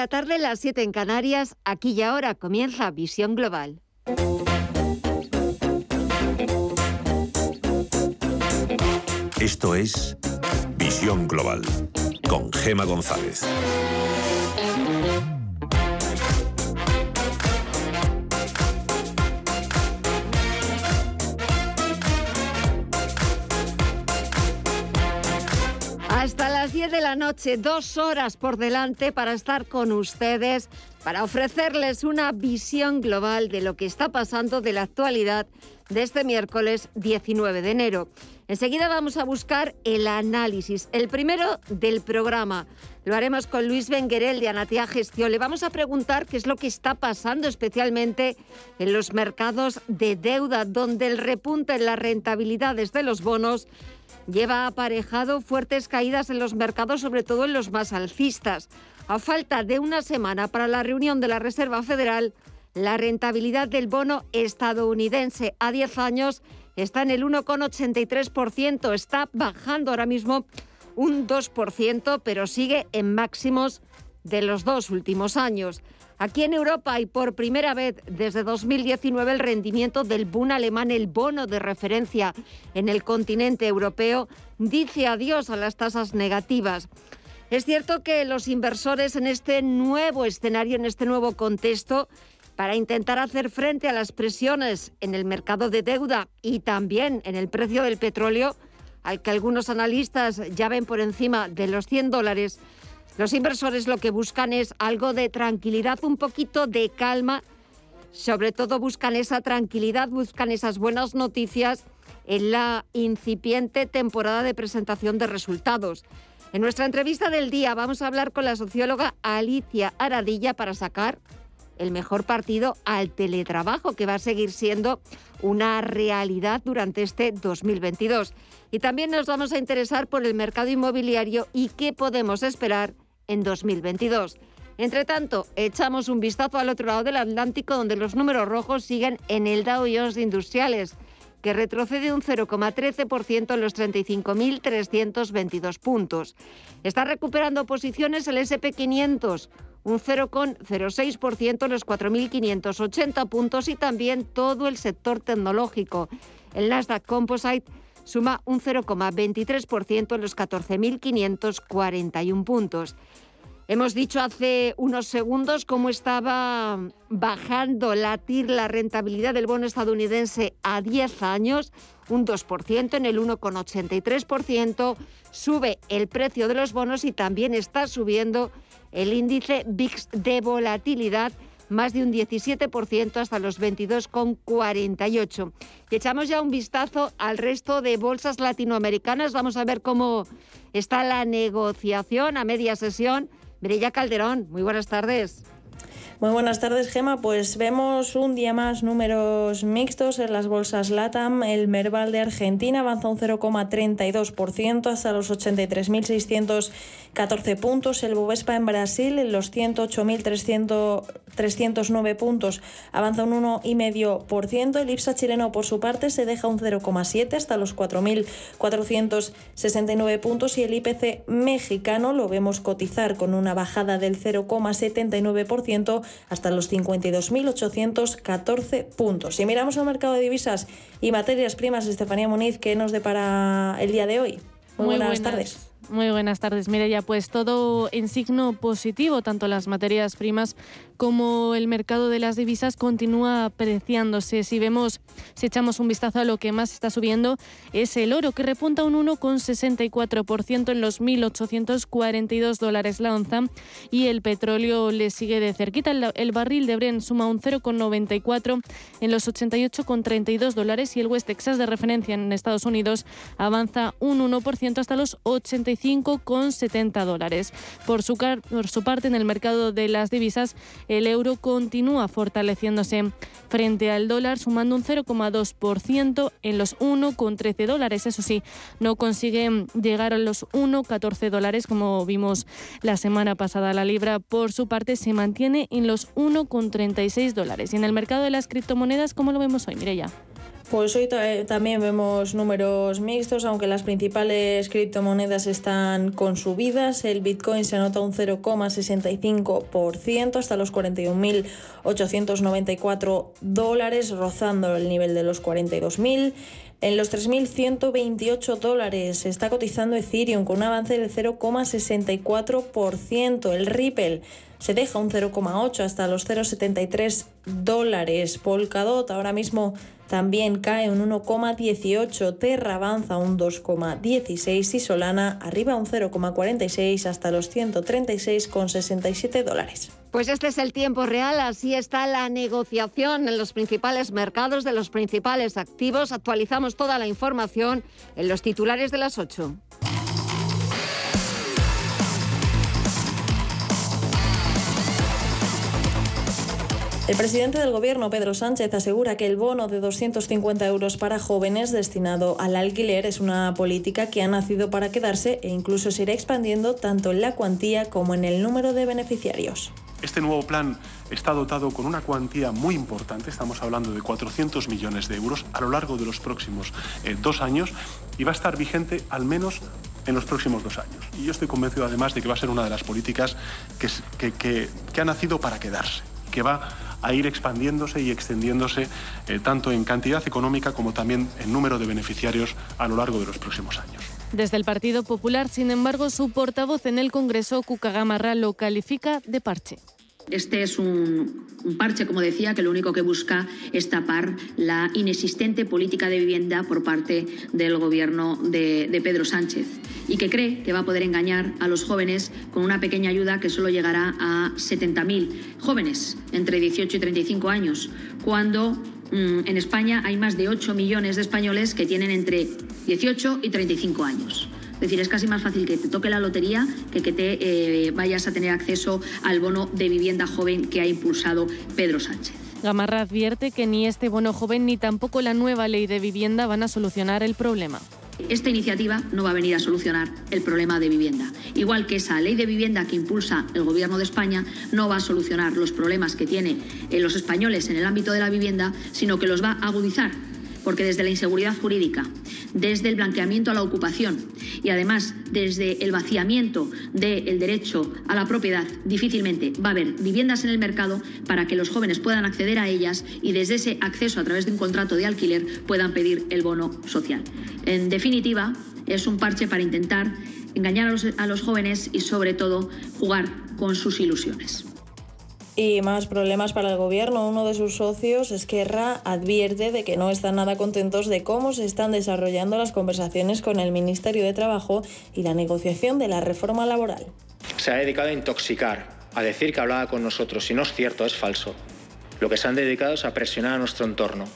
La tarde, las 7 en Canarias, aquí y ahora comienza Visión Global. Esto es Visión Global con Gema González. Hasta las 10 de la noche, dos horas por delante para estar con ustedes, para ofrecerles una visión global de lo que está pasando de la actualidad de este miércoles 19 de enero. Enseguida vamos a buscar el análisis, el primero del programa. Lo haremos con Luis Benguerel de Anatea Gestión. Le vamos a preguntar qué es lo que está pasando especialmente en los mercados de deuda, donde el repunte en las rentabilidades de los bonos lleva aparejado fuertes caídas en los mercados, sobre todo en los más alcistas. A falta de una semana para la reunión de la Reserva Federal, la rentabilidad del bono estadounidense a 10 años está en el 1,83%, está bajando ahora mismo un 2%, pero sigue en máximos de los dos últimos años. Aquí en Europa y por primera vez desde 2019 el rendimiento del Bund alemán, el bono de referencia en el continente europeo, dice adiós a las tasas negativas. Es cierto que los inversores en este nuevo escenario, en este nuevo contexto, para intentar hacer frente a las presiones en el mercado de deuda y también en el precio del petróleo, al que algunos analistas ya ven por encima de los 100 dólares, los inversores lo que buscan es algo de tranquilidad, un poquito de calma. Sobre todo buscan esa tranquilidad, buscan esas buenas noticias en la incipiente temporada de presentación de resultados. En nuestra entrevista del día vamos a hablar con la socióloga Alicia Aradilla para sacar el mejor partido al teletrabajo, que va a seguir siendo una realidad durante este 2022. Y también nos vamos a interesar por el mercado inmobiliario y qué podemos esperar en 2022. Entre tanto, echamos un vistazo al otro lado del Atlántico, donde los números rojos siguen en el Dow Jones Industriales, que retrocede un 0,13% en los 35.322 puntos. Está recuperando posiciones el SP500, un 0,06% en los 4.580 puntos y también todo el sector tecnológico. El Nasdaq Composite suma un 0,23% en los 14.541 puntos. Hemos dicho hace unos segundos cómo estaba bajando latir la rentabilidad del bono estadounidense a 10 años, un 2% en el 1,83%. Sube el precio de los bonos y también está subiendo el índice VIX de volatilidad más de un 17% hasta los 22,48. Y echamos ya un vistazo al resto de bolsas latinoamericanas. Vamos a ver cómo está la negociación a media sesión. Mirella Calderón, muy buenas tardes. Muy buenas tardes, Gema. Pues vemos un día más números mixtos en las bolsas LATAM. El Merval de Argentina avanza un 0,32% hasta los 83.614 puntos. El Bovespa en Brasil en los 108.309 puntos avanza un 1,5%. El IPSA chileno, por su parte, se deja un 0,7 hasta los 4.469 puntos. Y el IPC mexicano lo vemos cotizar con una bajada del 0,79% hasta los 52.814 puntos. Si miramos al mercado de divisas y materias primas, Estefanía Muniz, ¿qué nos depara el día de hoy? Muy, buenas, tardes. Muy buenas tardes, Mireya. Pues todo en signo positivo, tanto las materias primas como el mercado de las divisas continúa apreciándose. Si vemos, si echamos un vistazo a lo que más está subiendo, es el oro, que repunta un 1,64% en los 1.842 dólares la onza y el petróleo le sigue de cerquita. El, barril de Bren suma un 0,94 en los 88,32 dólares y el West Texas de referencia en Estados Unidos avanza un 1% hasta los 85,70 dólares. Por su, por su parte, en el mercado de las divisas, el euro continúa fortaleciéndose frente al dólar, sumando un 0,2% en los 1,13 dólares. Eso sí, no consigue llegar a los 1,14 dólares como vimos la semana pasada. La libra, por su parte, se mantiene en los 1,36 dólares. Y en el mercado de las criptomonedas, ¿cómo lo vemos hoy? ya. Pues hoy eh, también vemos números mixtos, aunque las principales criptomonedas están con subidas. El Bitcoin se anota un 0,65% hasta los 41.894 dólares, rozando el nivel de los 42.000. En los 3.128 dólares está cotizando Ethereum con un avance del 0,64%. El Ripple se deja un 0,8 hasta los 0,73 dólares. Polkadot ahora mismo también cae un 1,18, Terra avanza un 2,16 y Solana arriba un 0,46 hasta los 136,67 dólares. Pues este es el tiempo real, así está la negociación en los principales mercados de los principales activos. Actualizamos toda la información en los titulares de las 8. El presidente del Gobierno, Pedro Sánchez, asegura que el bono de 250 euros para jóvenes destinado al alquiler es una política que ha nacido para quedarse e incluso se irá expandiendo tanto en la cuantía como en el número de beneficiarios. Este nuevo plan está dotado con una cuantía muy importante, estamos hablando de 400 millones de euros a lo largo de los próximos eh, dos años y va a estar vigente al menos en los próximos dos años. Y yo estoy convencido además de que va a ser una de las políticas que, que ha nacido para quedarse, que va a ir expandiéndose y extendiéndose eh, tanto en cantidad económica como también en número de beneficiarios a lo largo de los próximos años. Desde el Partido Popular, sin embargo, su portavoz en el Congreso, Cuca Gamarra, lo califica de parche. Este es un, parche, como decía, que lo único que busca es tapar la inexistente política de vivienda por parte del Gobierno de, Pedro Sánchez y que cree que va a poder engañar a los jóvenes con una pequeña ayuda que solo llegará a 70.000 jóvenes entre 18 y 35 años, cuando mm, en España hay más de 8 millones de españoles que tienen entre 18 y 35 años. Es decir, es casi más fácil que te toque la lotería que que te eh, vayas a tener acceso al bono de vivienda joven que ha impulsado Pedro Sánchez. Gamarra advierte que ni este bono joven ni tampoco la nueva ley de vivienda van a solucionar el problema. Esta iniciativa no va a venir a solucionar el problema de vivienda. Igual que esa ley de vivienda que impulsa el Gobierno de España no va a solucionar los problemas que tienen eh, los españoles en el ámbito de la vivienda, sino que los va a agudizar porque desde la inseguridad jurídica, desde el blanqueamiento a la ocupación y además desde el vaciamiento del derecho a la propiedad, difícilmente va a haber viviendas en el mercado para que los jóvenes puedan acceder a ellas y desde ese acceso a través de un contrato de alquiler puedan pedir el bono social. En definitiva, es un parche para intentar engañar a los, jóvenes y sobre todo jugar con sus ilusiones. Y más problemas para el gobierno. Uno de sus socios, Esquerra, advierte de que no están nada contentos de cómo se están desarrollando las conversaciones con el Ministerio de Trabajo y la negociación de la reforma laboral. Se ha dedicado a intoxicar, a decir que hablaba con nosotros. Y no es cierto, es falso. Lo que se han dedicado es a presionar a nuestro entorno,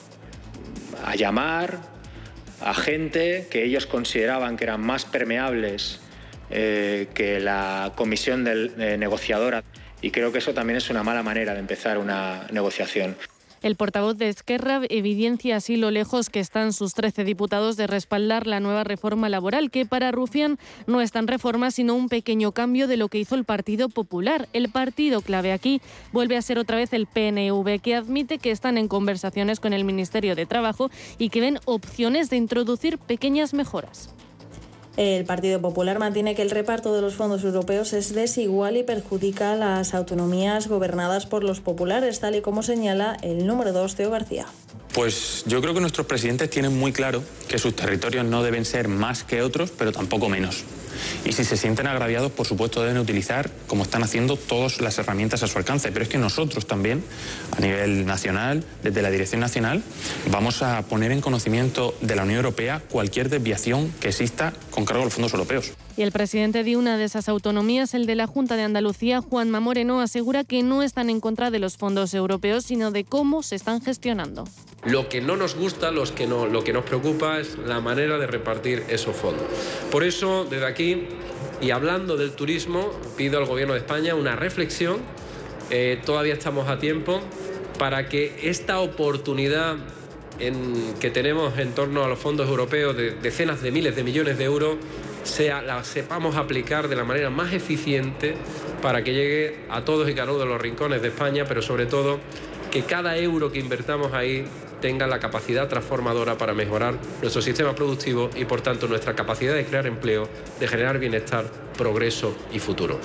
a llamar a gente que ellos consideraban que eran más permeables eh, que la comisión del, eh, negociadora y creo que eso también es una mala manera de empezar una negociación. El portavoz de Esquerra evidencia así lo lejos que están sus 13 diputados de respaldar la nueva reforma laboral, que para Rufián no es tan reforma, sino un pequeño cambio de lo que hizo el Partido Popular. El partido clave aquí vuelve a ser otra vez el PNV, que admite que están en conversaciones con el Ministerio de Trabajo y que ven opciones de introducir pequeñas mejoras. El Partido Popular mantiene que el reparto de los fondos europeos es desigual y perjudica las autonomías gobernadas por los populares, tal y como señala el número 2, Teo García. Pues yo creo que nuestros presidentes tienen muy claro que sus territorios no deben ser más que otros, pero tampoco menos. Y si se sienten agraviados, por supuesto, deben utilizar, como están haciendo, todas las herramientas a su alcance. Pero es que nosotros también, a nivel nacional, desde la Dirección Nacional, vamos a poner en conocimiento de la Unión Europea cualquier desviación que exista con cargo a los fondos europeos. Y el presidente de una de esas autonomías, el de la Junta de Andalucía, Juanma Moreno, asegura que no están en contra de los fondos europeos, sino de cómo se están gestionando. Lo que no nos gusta, los que no, lo que nos preocupa es la manera de repartir esos fondos. Por eso, desde aquí, y hablando del turismo, pido al Gobierno de España una reflexión, eh, todavía estamos a tiempo, para que esta oportunidad en, que tenemos en torno a los fondos europeos de decenas de miles de millones de euros, sea, la sepamos aplicar de la manera más eficiente para que llegue a todos y cada uno de los rincones de España, pero sobre todo que cada euro que invertamos ahí tenga la capacidad transformadora para mejorar nuestro sistema productivo y por tanto nuestra capacidad de crear empleo, de generar bienestar, progreso y futuro.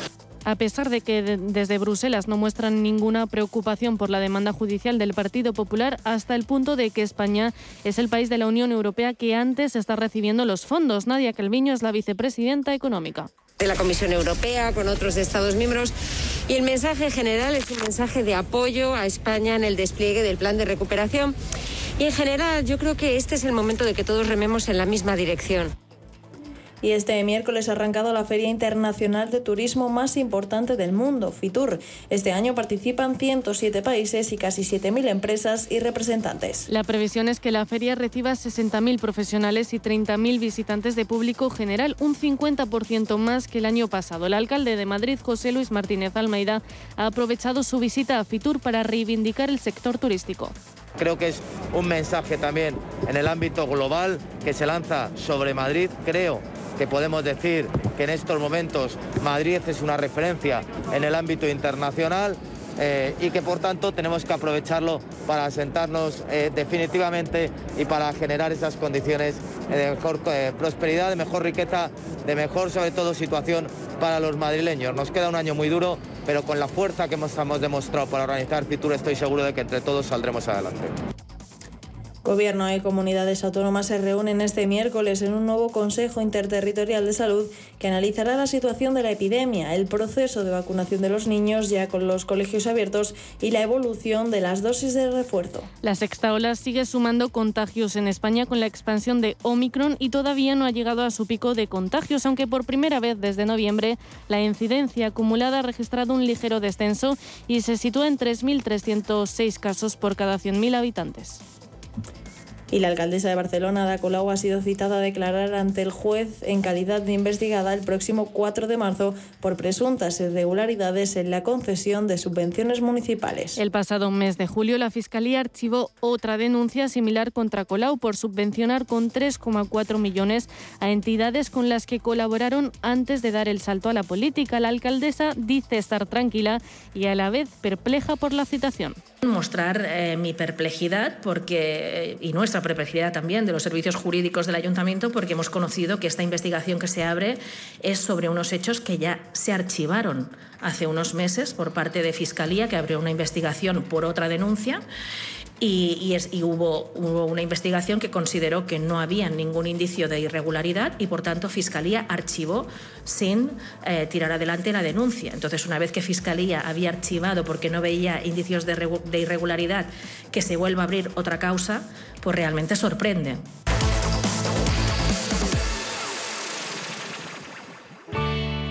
A pesar de que desde Bruselas no muestran ninguna preocupación por la demanda judicial del Partido Popular, hasta el punto de que España es el país de la Unión Europea que antes está recibiendo los fondos. Nadia Calviño es la vicepresidenta económica de la Comisión Europea, con otros Estados miembros. Y el mensaje general es un mensaje de apoyo a España en el despliegue del plan de recuperación. Y en general yo creo que este es el momento de que todos rememos en la misma dirección y este miércoles ha arrancado la Feria Internacional de Turismo más importante del mundo, FITUR. Este año participan 107 países y casi 7.000 empresas y representantes. La previsión es que la feria reciba 60.000 profesionales y 30.000 visitantes de público general, un 50% más que el año pasado. El alcalde de Madrid, José Luis Martínez Almeida, ha aprovechado su visita a FITUR para reivindicar el sector turístico. Creo que es un mensaje también en el ámbito global que se lanza sobre Madrid. Creo que podemos decir que en estos momentos Madrid es una referencia en el ámbito internacional eh, y que por tanto tenemos que aprovecharlo para sentarnos eh, definitivamente y para generar esas condiciones de mejor eh, prosperidad, de mejor riqueza, de mejor sobre todo situación para los madrileños. Nos queda un año muy duro, pero con la fuerza que hemos, hemos demostrado para organizar Fitur estoy seguro de que entre todos saldremos adelante. Gobierno y comunidades autónomas se reúnen este miércoles en un nuevo Consejo Interterritorial de Salud que analizará la situación de la epidemia, el proceso de vacunación de los niños ya con los colegios abiertos y la evolución de las dosis de refuerzo. La sexta ola sigue sumando contagios en España con la expansión de Omicron y todavía no ha llegado a su pico de contagios, aunque por primera vez desde noviembre la incidencia acumulada ha registrado un ligero descenso y se sitúa en 3.306 casos por cada 100.000 habitantes. Y la alcaldesa de Barcelona, Ada Colau, ha sido citada a declarar ante el juez en calidad de investigada el próximo 4 de marzo por presuntas irregularidades en la concesión de subvenciones municipales. El pasado mes de julio, la Fiscalía archivó otra denuncia similar contra Colau por subvencionar con 3,4 millones a entidades con las que colaboraron antes de dar el salto a la política. La alcaldesa dice estar tranquila y a la vez perpleja por la citación. Mostrar eh, mi perplejidad porque, y nuestra perplejidad también de los servicios jurídicos del ayuntamiento porque hemos conocido que esta investigación que se abre es sobre unos hechos que ya se archivaron hace unos meses por parte de Fiscalía, que abrió una investigación por otra denuncia y, hubo, una investigación que consideró que no había ningún indicio de irregularidad y, por tanto, Fiscalía archivó sin eh, tirar adelante la denuncia. Entonces, una vez que Fiscalía había archivado porque no veía indicios de, de irregularidad, que se vuelva a abrir otra causa, pues realmente sorprende.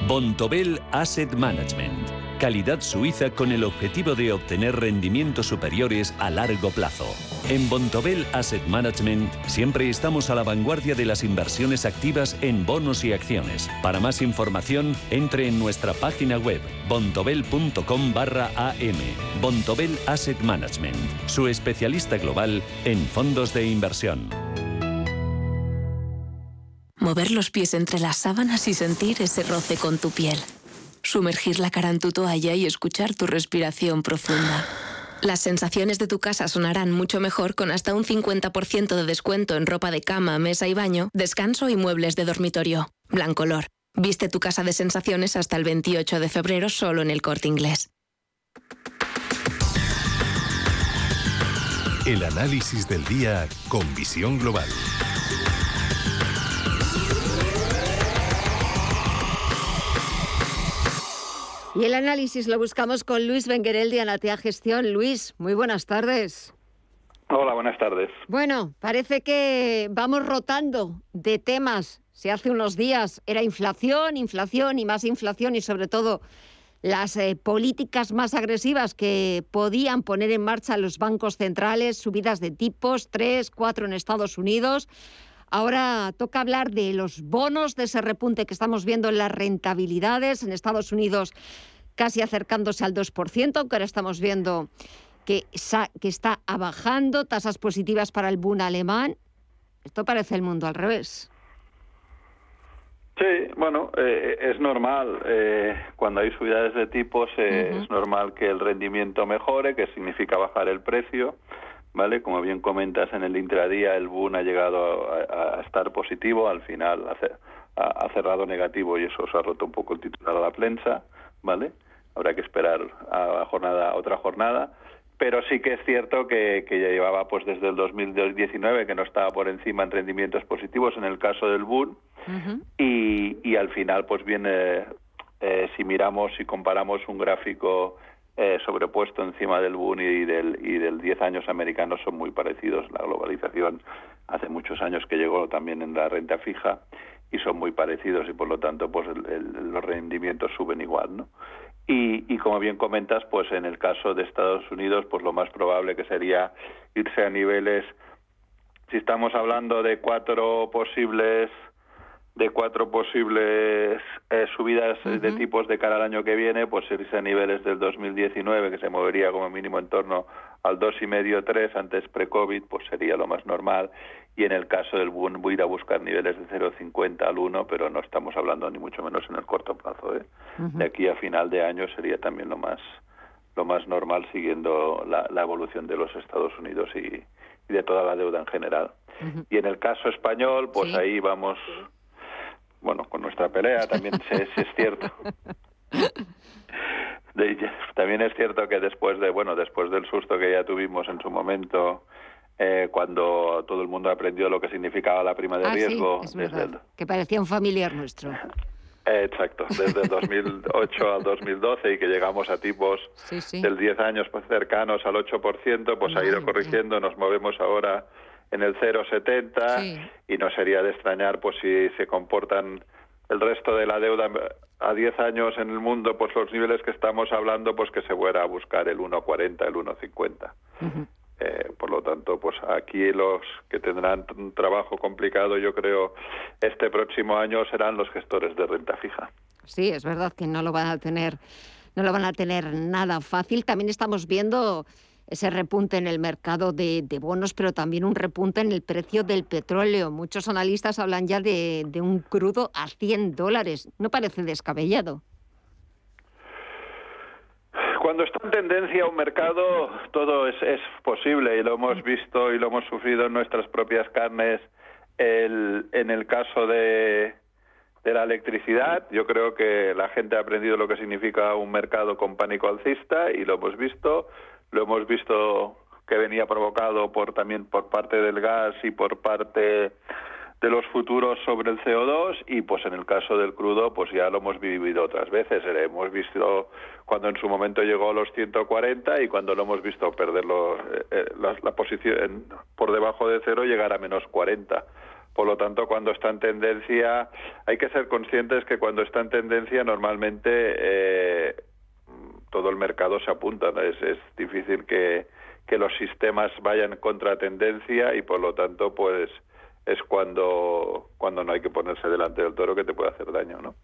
Bontobel Asset Management Calidad suiza con el objetivo de obtener rendimientos superiores a largo plazo. En Bontobel Asset Management siempre estamos a la vanguardia de las inversiones activas en bonos y acciones. Para más información, entre en nuestra página web bontobel.com barra am. Bontobel Asset Management, su especialista global en fondos de inversión. Mover los pies entre las sábanas y sentir ese roce con tu piel sumergir la cara en tu toalla y escuchar tu respiración profunda. Las sensaciones de tu casa sonarán mucho mejor con hasta un 50% de descuento en ropa de cama, mesa y baño, descanso y muebles de dormitorio. Blancolor. Viste tu casa de sensaciones hasta el 28 de febrero solo en el corte inglés. El análisis del día con visión global. Y el análisis lo buscamos con Luis Benguerel de Anatea Gestión. Luis, muy buenas tardes. Hola, buenas tardes. Bueno, parece que vamos rotando de temas. Si hace unos días era inflación, inflación y más inflación y sobre todo las eh, políticas más agresivas que podían poner en marcha los bancos centrales, subidas de tipos, tres, cuatro en Estados Unidos. Ahora toca hablar de los bonos, de ese repunte que estamos viendo en las rentabilidades en Estados Unidos, casi acercándose al 2%, aunque ahora estamos viendo que, que está bajando, tasas positivas para el Bund alemán. Esto parece el mundo al revés. Sí, bueno, eh, es normal. Eh, cuando hay subidas de tipos eh, es normal que el rendimiento mejore, que significa bajar el precio. ¿Vale? Como bien comentas, en el intradía el boom ha llegado a, estar positivo, al final ha, ha, cerrado negativo y eso se ha roto un poco el titular a la prensa, ¿vale? Habrá que esperar a la jornada, otra jornada pero sí que es cierto que, que, ya llevaba pues desde el 2019 que no estaba por encima en rendimientos positivos en el caso del Bund y, y, al final pues viene eh, si miramos y comparamos un gráfico eh, sobrepuesto encima del Bund y del y del 10 años americanos son muy parecidos. La globalización hace muchos años que llegó también en la renta fija y son muy parecidos y por lo tanto pues los rendimientos suben igual no y, y, como bien comentas, pues en el caso de Estados Unidos, pues lo más probable que sería irse a niveles, si estamos hablando de cuatro posibles de cuatro posibles eh, subidas de tipos de cara al año que viene, pues irse a niveles del 2019, que se movería como mínimo en torno al 2,5-3 antes pre-COVID, pues sería lo más normal. Y en el caso del boom, voy a ir a buscar niveles de 0,50 al 1, pero no estamos hablando ni mucho menos en el corto plazo. ¿eh? De aquí a final de año sería también lo más lo más normal siguiendo la, evolución de los Estados Unidos y, de toda la deuda en general. Y en el caso español, pues ahí vamos bueno, con nuestra pelea también es, es cierto. también es cierto que después de, bueno, después del susto que ya tuvimos en su momento, eh, cuando todo el mundo aprendió lo que significaba la prima de ah, riesgo. Que parecía un familiar nuestro. exacto, desde el 2008 al 2012 y que llegamos a tipos del 10 años pues, cercanos al 8%, pues ha ido corrigiendo, nos movemos ahora en el 0,70 y no sería de extrañar pues si se comportan el resto de la deuda a 10 años en el mundo, pues los niveles que estamos hablando, pues que se fuera a buscar el 1,40, el 1,50. eh, por lo tanto, pues aquí los que tendrán un trabajo complicado, yo creo, este próximo año serán los gestores de renta fija. Sí, es verdad que no lo van a tener, no lo van a tener nada fácil. También estamos viendo ese repunte en el mercado de, bonos, pero también un repunte en el precio del petróleo. Muchos analistas hablan ya de, un crudo a 100 dólares. No parece descabellado. Cuando está en tendencia un mercado, todo es, posible y lo hemos visto y lo hemos sufrido en nuestras propias carnes. en el caso de, de la electricidad, yo creo que la gente ha aprendido lo que significa un mercado con pánico alcista y lo hemos visto lo hemos visto que venía provocado por también por parte del gas y por parte de los futuros sobre el CO2 y pues en el caso del crudo pues ya lo hemos vivido otras veces. Eh, hemos visto cuando en su momento llegó a los 140 y cuando lo hemos visto perderlo eh, eh, la, posición por debajo de cero llegar a menos 40 por lo tanto cuando está en tendencia hay que ser conscientes que cuando está en tendencia normalmente eh, todo el mercado se apunta. Es, difícil que, que los sistemas vayan contra tendencia y por lo tanto pues es cuando, cuando no hay que ponerse delante del toro que te puede hacer daño, ¿no?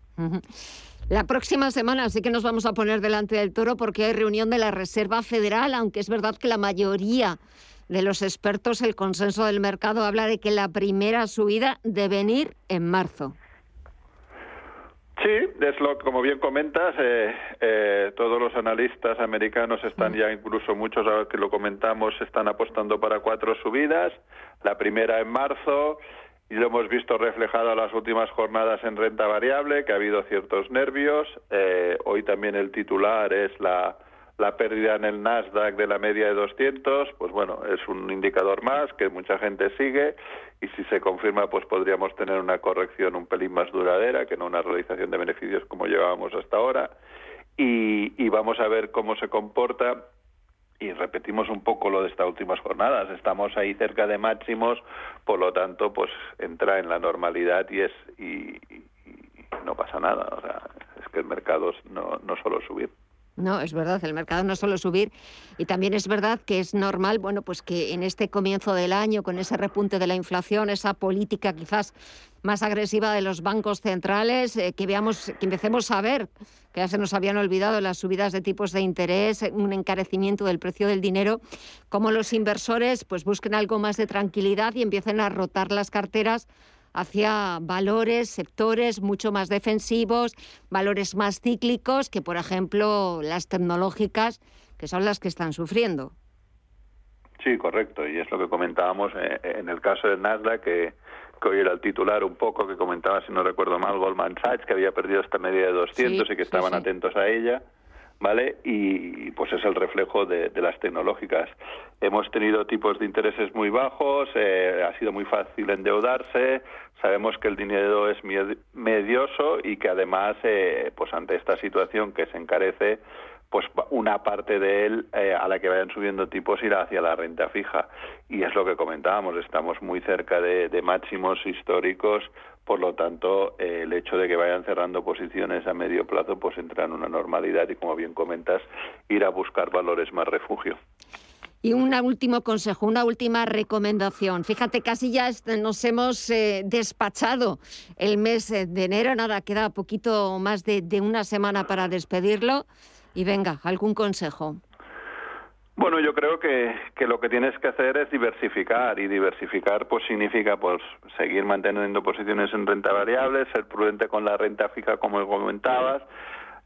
La próxima semana sí que nos vamos a poner delante del toro porque hay reunión de la Reserva Federal, aunque es verdad que la mayoría de los expertos, el consenso del mercado habla de que la primera subida debe venir en marzo. Sí, es lo como bien comentas, eh, eh, todos los analistas americanos están ya, incluso muchos ahora que lo comentamos, están apostando para cuatro subidas. La primera en marzo y lo hemos visto reflejado en las últimas jornadas en renta variable, que ha habido ciertos nervios. Eh, hoy también el titular es la la pérdida en el Nasdaq de la media de 200, pues bueno, es un indicador más que mucha gente sigue y si se confirma, pues podríamos tener una corrección un pelín más duradera que no una realización de beneficios como llevábamos hasta ahora. Y, y vamos a ver cómo se comporta y repetimos un poco lo de estas últimas jornadas. Estamos ahí cerca de máximos, por lo tanto, pues entra en la normalidad y es y, no pasa nada. O sea, es que el mercado no, no solo subir. No, es verdad, el mercado no solo subir y también es verdad que es normal, bueno, pues que en este comienzo del año, con ese repunte de la inflación, esa política quizás más agresiva de los bancos centrales, eh, que veamos, que empecemos a ver que ya se nos habían olvidado las subidas de tipos de interés, un encarecimiento del precio del dinero, como los inversores pues busquen algo más de tranquilidad y empiecen a rotar las carteras hacia valores, sectores mucho más defensivos, valores más cíclicos que, por ejemplo, las tecnológicas, que son las que están sufriendo. Sí, correcto. Y es lo que comentábamos eh, en el caso del Nasdaq, que, hoy era el titular un poco, que comentaba, si no recuerdo mal, Goldman Sachs, que había perdido esta media de 200 y que estaban atentos a ella. ¿Vale? Y pues es el reflejo de, las tecnológicas. Hemos tenido tipos de intereses muy bajos, eh, ha sido muy fácil endeudarse, sabemos que el dinero es medioso y que además, eh, pues ante esta situación que se encarece, pues una parte de él eh, a la que vayan subiendo tipos irá hacia la renta fija. Y es lo que comentábamos, estamos muy cerca de, máximos históricos, por lo tanto, eh, el hecho de que vayan cerrando posiciones a medio plazo, pues entra en una normalidad y, como bien comentas, ir a buscar valores más refugio. Y un último consejo, una última recomendación. Fíjate, casi ya nos hemos eh, despachado el mes de enero, nada, queda poquito más de una semana para despedirlo. Y venga, algún consejo. Bueno, yo creo que, lo que tienes que hacer es diversificar y diversificar pues significa pues seguir manteniendo posiciones en renta variable, ser prudente con la renta fija como comentabas.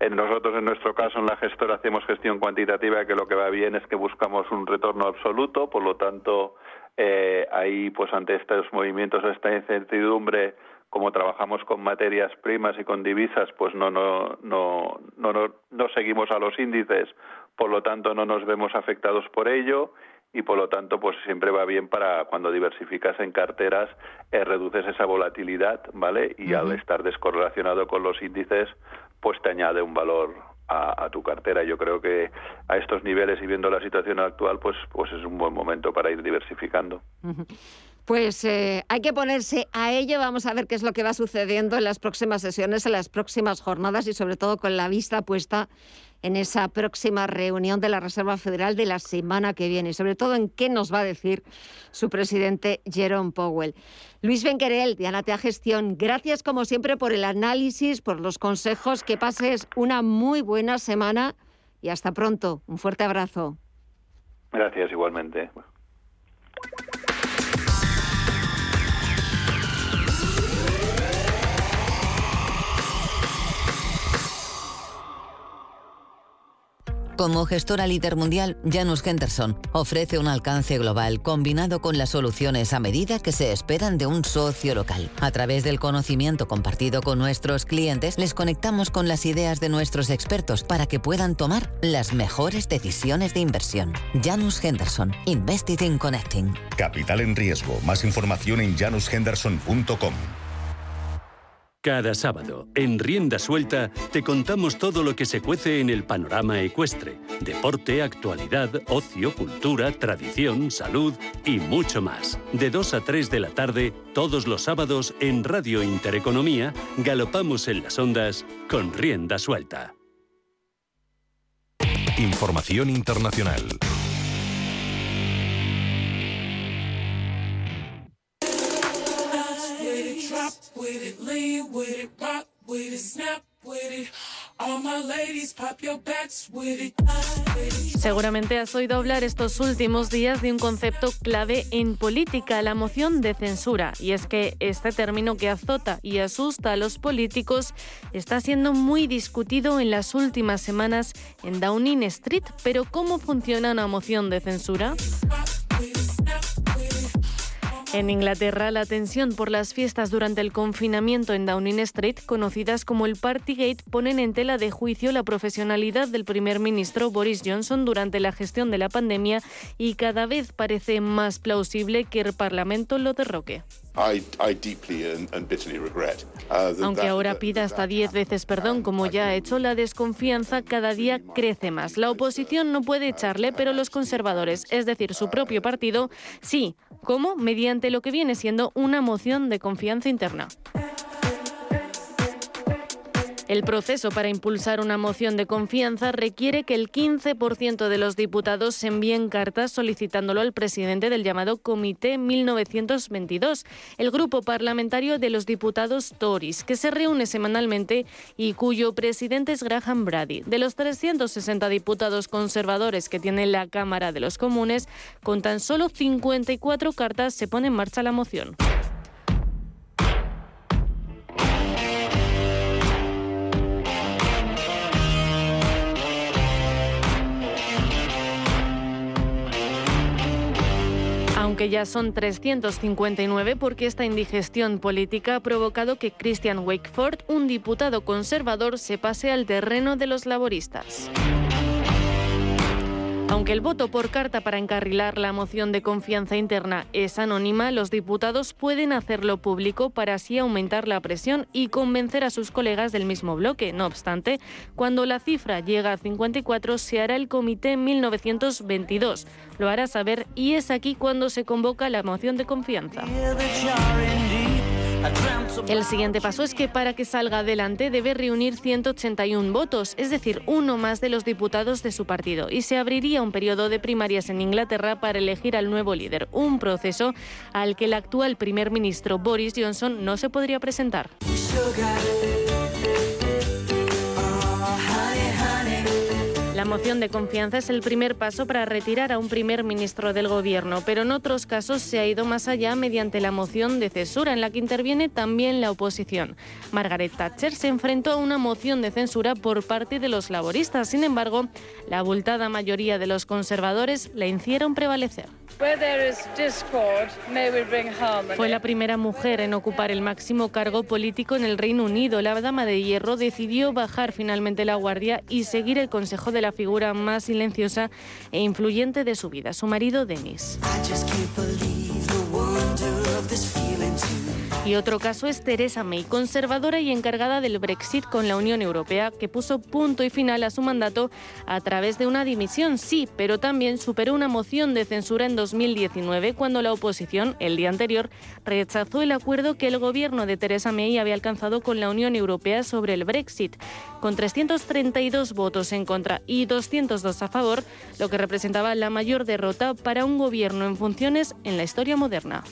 En nosotros, en nuestro caso, en la gestora hacemos gestión cuantitativa que lo que va bien es que buscamos un retorno absoluto, por lo tanto, eh, ahí pues ante estos movimientos, esta incertidumbre, como trabajamos con materias primas y con divisas, pues no, no, no, no, no, seguimos a los índices, por lo tanto no nos vemos afectados por ello y por lo tanto pues siempre va bien para cuando diversificas en carteras eh, reduces esa volatilidad, ¿vale? Y al estar descorrelacionado con los índices, pues te añade un valor a, tu cartera. Yo creo que a estos niveles y viendo la situación actual, pues, pues es un buen momento para ir diversificando. Pues eh, hay que ponerse a ello. Vamos a ver qué es lo que va sucediendo en las próximas sesiones, en las próximas jornadas y sobre todo con la vista puesta en esa próxima reunión de la Reserva Federal de la semana que viene y sobre todo en qué nos va a decir su presidente Jerome Powell. Luis Benquerel, de Anatea Gestión, gracias como siempre por el análisis, por los consejos. Que pases una muy buena semana y hasta pronto. Un fuerte abrazo. Gracias igualmente. Como gestora líder mundial, Janus Henderson ofrece un alcance global combinado con las soluciones a medida que se esperan de un socio local. A través del conocimiento compartido con nuestros clientes, les conectamos con las ideas de nuestros expertos para que puedan tomar las mejores decisiones de inversión. Janus Henderson, Invested in Connecting. Capital en riesgo. Más información en janushenderson.com. Cada sábado, en Rienda Suelta, te contamos todo lo que se cuece en el panorama ecuestre. Deporte, actualidad, ocio, cultura, tradición, salud y mucho más. De 2 a 3 de la tarde, todos los sábados, en Radio Intereconomía, galopamos en las ondas con Rienda Suelta. Información internacional. Seguramente has oído hablar estos últimos días de un concepto clave en política, la moción de censura. Y es que este término que azota y asusta a los políticos está siendo muy discutido en las últimas semanas en Downing Street. Pero ¿cómo funciona una moción de censura? En Inglaterra, la tensión por las fiestas durante el confinamiento en Downing Street, conocidas como el Partygate, ponen en tela de juicio la profesionalidad del primer ministro Boris Johnson durante la gestión de la pandemia y cada vez parece más plausible que el Parlamento lo derroque. Aunque ahora pida hasta 10 veces perdón, como ya ha hecho, la desconfianza cada día crece más. La oposición no puede echarle, pero los conservadores, es decir, su propio partido, sí. ¿Cómo? Mediante lo que viene siendo una moción de confianza interna. El proceso para impulsar una moción de confianza requiere que el 15% de los diputados envíen cartas solicitándolo al presidente del llamado Comité 1922, el grupo parlamentario de los diputados Tories, que se reúne semanalmente y cuyo presidente es Graham Brady. De los 360 diputados conservadores que tiene la Cámara de los Comunes, con tan solo 54 cartas se pone en marcha la moción. Aunque ya son 359 porque esta indigestión política ha provocado que Christian Wakeford, un diputado conservador, se pase al terreno de los laboristas. Aunque el voto por carta para encarrilar la moción de confianza interna es anónima, los diputados pueden hacerlo público para así aumentar la presión y convencer a sus colegas del mismo bloque. No obstante, cuando la cifra llega a 54 se hará el comité 1922. Lo hará saber y es aquí cuando se convoca la moción de confianza. El siguiente paso es que para que salga adelante debe reunir 181 votos, es decir, uno más de los diputados de su partido, y se abriría un periodo de primarias en Inglaterra para elegir al nuevo líder, un proceso al que el actual primer ministro Boris Johnson no se podría presentar. Moción de confianza es el primer paso para retirar a un primer ministro del gobierno, pero en otros casos se ha ido más allá mediante la moción de censura, en la que interviene también la oposición. Margaret Thatcher se enfrentó a una moción de censura por parte de los laboristas. Sin embargo, la abultada mayoría de los conservadores la hicieron prevalecer. Fue la primera mujer en ocupar el máximo cargo político en el Reino Unido. La dama de hierro decidió bajar finalmente la guardia y seguir el consejo de la figura más silenciosa e influyente de su vida, su marido Denis. Y otro caso es Theresa May, conservadora y encargada del Brexit con la Unión Europea, que puso punto y final a su mandato a través de una dimisión, sí, pero también superó una moción de censura en 2019 cuando la oposición, el día anterior, rechazó el acuerdo que el gobierno de Theresa May había alcanzado con la Unión Europea sobre el Brexit, con 332 votos en contra y 202 a favor, lo que representaba la mayor derrota para un gobierno en funciones en la historia moderna.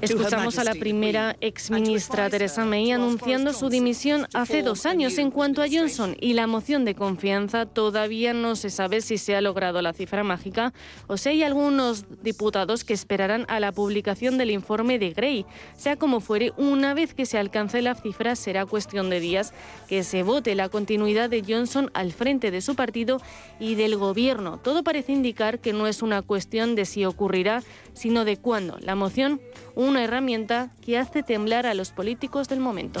Escuchamos a la primera exministra Theresa May anunciando su dimisión hace dos años. En cuanto a Johnson y la moción de confianza, todavía no se sabe si se ha logrado la cifra mágica o si hay algunos diputados que esperarán a la publicación del informe de Gray. Sea como fuere, una vez que se alcance la cifra, será cuestión de días que se vote la continuidad de Johnson al frente de su partido y del gobierno. Todo parece indicar que no es una cuestión de si ocurrirá, sino de cuándo. La moción, una herramienta que hace temblar a los políticos del momento.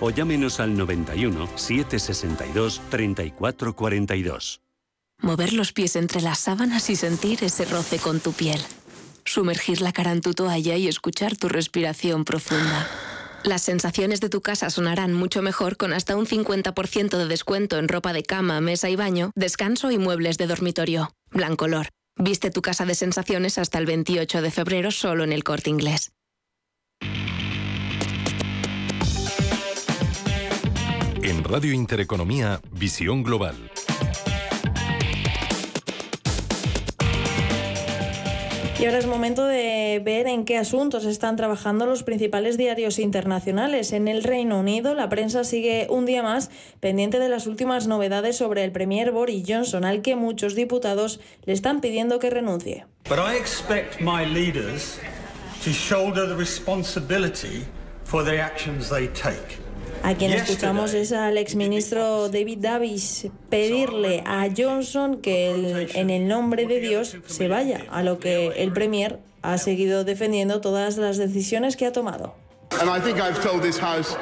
o llámenos al 91 762 3442. Mover los pies entre las sábanas y sentir ese roce con tu piel. Sumergir la cara en tu toalla y escuchar tu respiración profunda. Las sensaciones de tu casa sonarán mucho mejor con hasta un 50% de descuento en ropa de cama, mesa y baño, descanso y muebles de dormitorio. Blancolor. Viste tu casa de sensaciones hasta el 28 de febrero solo en el corte inglés. En Radio Intereconomía, Visión Global. Y ahora es momento de ver en qué asuntos están trabajando los principales diarios internacionales. En el Reino Unido, la prensa sigue un día más pendiente de las últimas novedades sobre el Premier Boris Johnson, al que muchos diputados le están pidiendo que renuncie. But I expect my leaders to shoulder the responsibility for the actions they take. A quien escuchamos es al exministro David Davis pedirle a Johnson que el- en el nombre de Dios se vaya, a lo que el Premier ha seguido defendiendo todas las decisiones que ha tomado. And I think I've told this House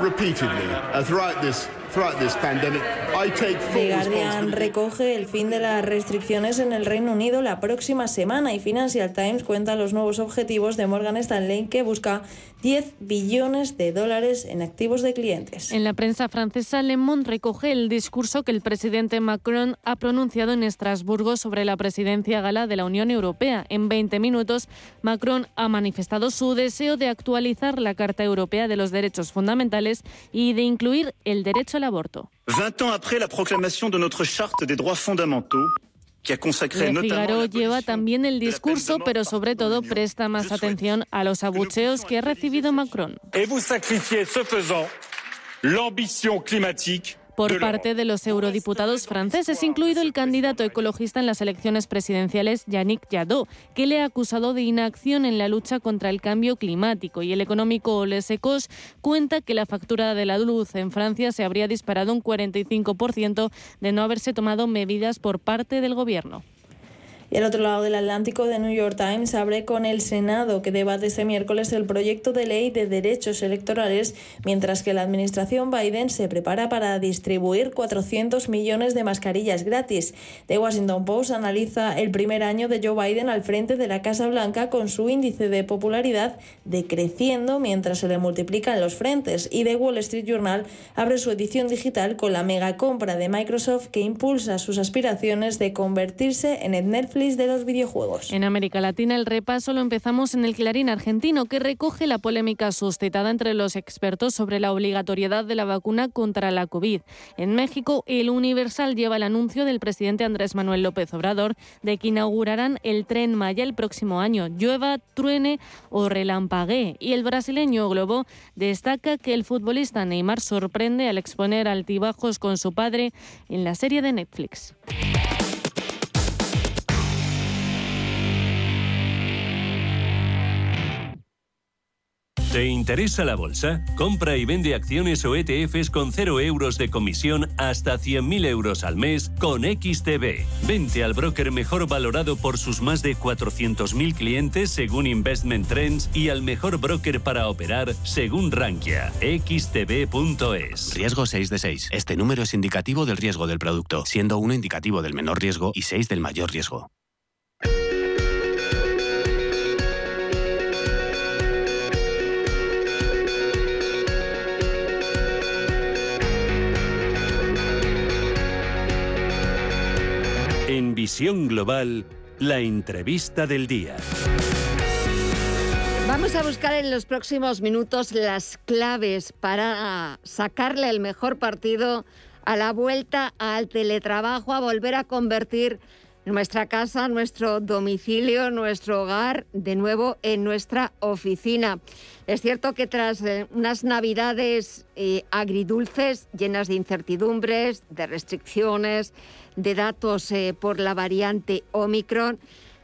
repeatedly uh, throughout this The Guardian recoge el fin de las restricciones en el Reino Unido la próxima semana y Financial Times cuenta los nuevos objetivos de Morgan Stanley que busca 10 billones de dólares en activos de clientes. En la prensa francesa, Le Monde recoge el discurso que el presidente Macron ha pronunciado en Estrasburgo sobre la presidencia gala de la Unión Europea. En 20 minutos, Macron ha manifestado su deseo de actualizar la Carta Europea de los Derechos Fundamentales y de incluir el derecho aborto. 20 ans après la proclamation de notre charte des droits fondamentaux, Le Figaro lleva también el discurso, pero sobre todo presta más atención a los abucheos que ha recibido Macron. Et vous sacrifiez ce faisant l'ambition climatique por parte de los eurodiputados franceses, incluido el candidato ecologista en las elecciones presidenciales, Yannick Jadot, que le ha acusado de inacción en la lucha contra el cambio climático. Y el económico Ole Secos cuenta que la factura de la luz en Francia se habría disparado un 45% de no haberse tomado medidas por parte del gobierno. Y al otro lado del Atlántico, The New York Times abre con el Senado, que debate este miércoles el proyecto de ley de derechos electorales, mientras que la administración Biden se prepara para distribuir 400 millones de mascarillas gratis. The Washington Post analiza el primer año de Joe Biden al frente de la Casa Blanca con su índice de popularidad decreciendo mientras se le multiplican los frentes. Y The Wall Street Journal abre su edición digital con la mega compra de Microsoft que impulsa sus aspiraciones de convertirse en el Netflix de los videojuegos. En América Latina el repaso lo empezamos en el Clarín argentino, que recoge la polémica suscitada entre los expertos sobre la obligatoriedad de la vacuna contra la COVID. En México, el Universal lleva el anuncio del presidente Andrés Manuel López Obrador de que inaugurarán el tren Maya el próximo año, llueva, truene o relampaguee. Y el brasileño Globo destaca que el futbolista Neymar sorprende al exponer altibajos con su padre en la serie de Netflix. ¿Te interesa la bolsa? Compra y vende acciones o ETFs con 0 euros de comisión hasta 100.000 euros al mes con XTB. Vente al broker mejor valorado por sus más de 400.000 clientes según Investment Trends y al mejor broker para operar según Rankia. XTB.es. Riesgo 6 de 6. Este número es indicativo del riesgo del producto, siendo 1 indicativo del menor riesgo y 6 del mayor riesgo. En Visión Global, la entrevista del día. Vamos a buscar en los próximos minutos las claves para sacarle el mejor partido a la vuelta al teletrabajo, a volver a convertir nuestra casa, nuestro domicilio, nuestro hogar, de nuevo en nuestra oficina. Es cierto que tras eh, unas navidades eh, agridulces, llenas de incertidumbres, de restricciones, de datos eh, por la variante Omicron,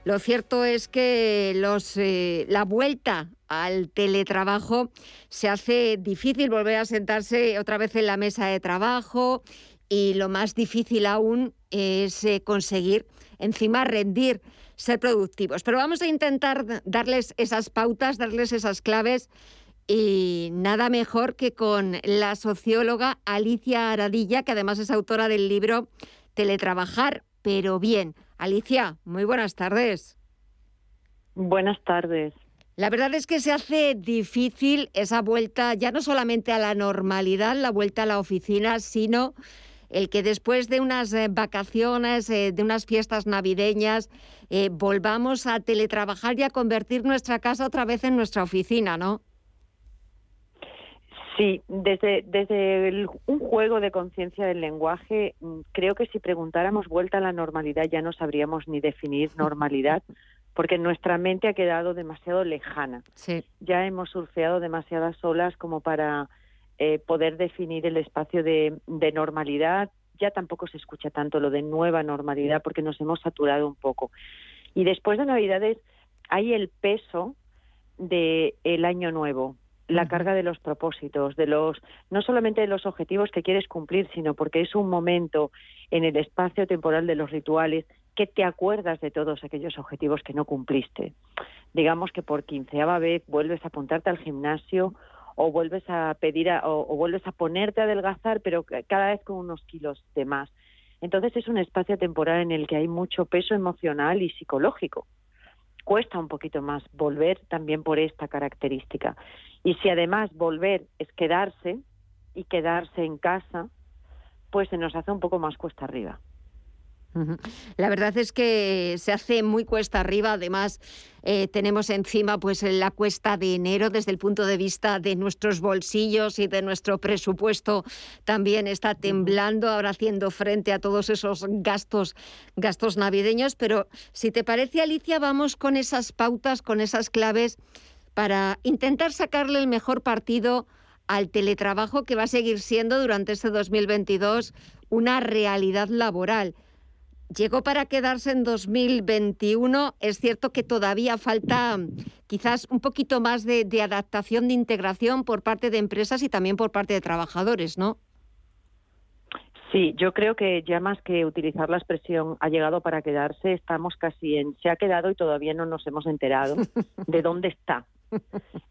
lo cierto es que los, la vuelta al teletrabajo se hace difícil volver a sentarse otra vez en la mesa de trabajo y lo más difícil aún es conseguir encima rendir, ser productivos. Pero vamos a intentar darles esas pautas, darles esas claves y nada mejor que con la socióloga Alicia Aradilla, que además es autora del libro Teletrabajar, pero bien. Alicia, muy buenas tardes. Buenas tardes. La verdad es que se hace difícil esa vuelta, ya no solamente a la normalidad, la vuelta a la oficina, sino el que después de unas eh, vacaciones, eh, de unas fiestas navideñas, eh, volvamos a teletrabajar y a convertir nuestra casa otra vez en nuestra oficina, ¿no? Sí, desde, desde un juego de conciencia del lenguaje, mm, creo que si preguntáramos vuelta a la normalidad ya no sabríamos ni definir normalidad, porque nuestra mente ha quedado demasiado lejana. Sí. Ya hemos surfeado demasiadas olas como para eh, poder definir el espacio de, normalidad. Ya tampoco se escucha tanto lo de nueva normalidad porque nos hemos saturado un poco. Y después de Navidades hay el peso del el año nuevo, la carga de los propósitos, de los no solamente de los objetivos que quieres cumplir, sino porque es un momento en el espacio temporal de los rituales que te acuerdas de todos aquellos objetivos que no cumpliste. Digamos que por quinceava vez vuelves a apuntarte al gimnasio o vuelves a pedir o, vuelves a ponerte a adelgazar, pero cada vez con unos kilos de más. Entonces es un espacio temporal en el que hay mucho peso emocional y psicológico. Cuesta un poquito más volver también por esta característica. Y si además volver es quedarse y quedarse en casa, pues se nos hace un poco más cuesta arriba. La verdad es que se hace muy cuesta arriba. Además, eh, tenemos encima pues la cuesta de enero desde el punto de vista de nuestros bolsillos y de nuestro presupuesto. También está temblando ahora haciendo frente a todos esos gastos, gastos navideños. Pero si te parece, Alicia, vamos con esas pautas, con esas claves para intentar sacarle el mejor partido al teletrabajo que va a seguir siendo durante este 2022 una realidad laboral llegó para quedarse en 2021. Es cierto que todavía falta quizás un poquito más de, adaptación, de integración por parte de empresas y también por parte de trabajadores, ¿no? Sí, yo creo que ya más que utilizar la expresión ha llegado para quedarse, estamos casi en se ha quedado y todavía no nos hemos enterado de dónde está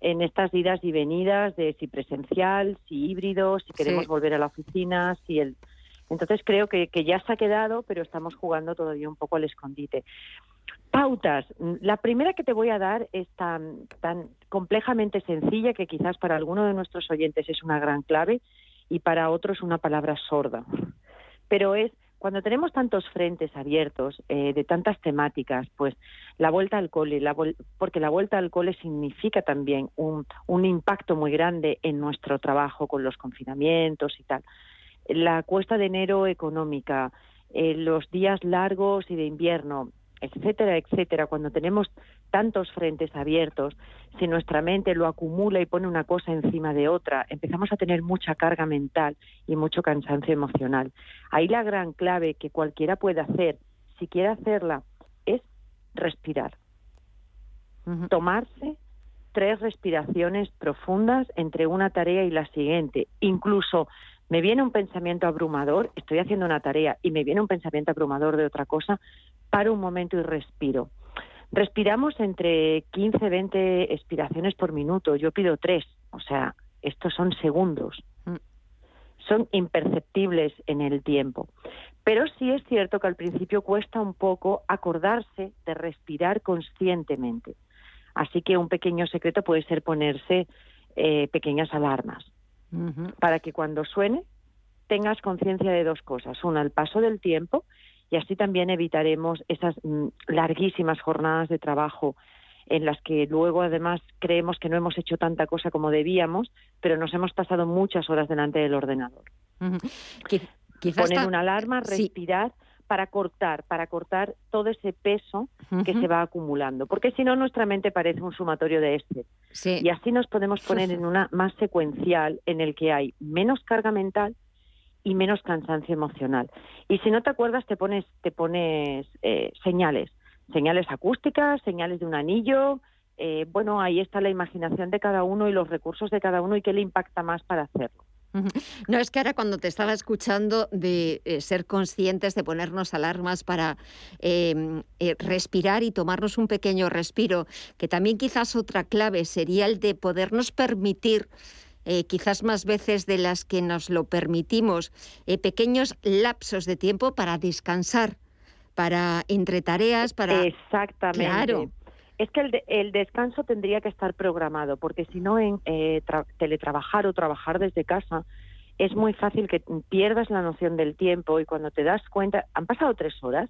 en estas idas y venidas de si presencial, si híbrido, si queremos volver a la oficina, si el entonces creo que, ya se ha quedado, pero estamos jugando todavía un poco al escondite. Pautas. La primera que te voy a dar es tan, tan complejamente sencilla que quizás para alguno de nuestros oyentes es una gran clave y para otros una palabra sorda. Pero es cuando tenemos tantos frentes abiertos eh, de tantas temáticas, pues la vuelta al cole, porque la vuelta al cole significa también un, un impacto muy grande en nuestro trabajo con los confinamientos y tal. La cuesta de enero económica, eh, los días largos y de invierno, etcétera, etcétera, cuando tenemos tantos frentes abiertos, si nuestra mente lo acumula y pone una cosa encima de otra, empezamos a tener mucha carga mental y mucho cansancio emocional. Ahí la gran clave que cualquiera puede hacer, si quiere hacerla, es respirar. Tomarse tres respiraciones profundas entre una tarea y la siguiente, incluso me viene un pensamiento abrumador, estoy haciendo una tarea y me viene un pensamiento abrumador de otra cosa, paro un momento y respiro. Respiramos entre 15 20 expiraciones por minuto. Yo pido tres, o sea, estos son segundos. Mm. Son imperceptibles en el tiempo. Pero sí es cierto que al principio cuesta un poco acordarse de respirar conscientemente. Así que un pequeño secreto puede ser ponerse eh, pequeñas alarmas para que cuando suene tengas conciencia de dos cosas. Una, el paso del tiempo y así también evitaremos esas mm, larguísimas jornadas de trabajo en las que luego además creemos que no hemos hecho tanta cosa como debíamos, pero nos hemos pasado muchas horas delante del ordenador. Poner una alarma, respirar para cortar, para cortar todo ese peso que se va acumulando, porque si no nuestra mente parece un sumatorio de este. Y así nos podemos poner en una más secuencial en el que hay menos carga mental y menos cansancio emocional. Y si no te acuerdas te pones te pones eh, señales, señales acústicas, señales de un anillo, eh, bueno, ahí está la imaginación de cada uno y los recursos de cada uno y qué le impacta más para hacerlo. No, es que ahora cuando te estaba escuchando de eh, ser conscientes, de ponernos alarmas para em, eh, respirar y tomarnos un pequeño respiro, que también quizás otra clave sería el de podernos permitir eh, quizás más veces de las que nos lo permitimos, pequeños lapsos de tiempo para descansar, para entre tareas, para... Exactamente. Claro. Es que el, descanso tendría que estar programado, porque si no, en eh, teletrabajar o trabajar desde casa, es muy fácil que pierdas la noción del tiempo y cuando te das cuenta, han pasado tres horas,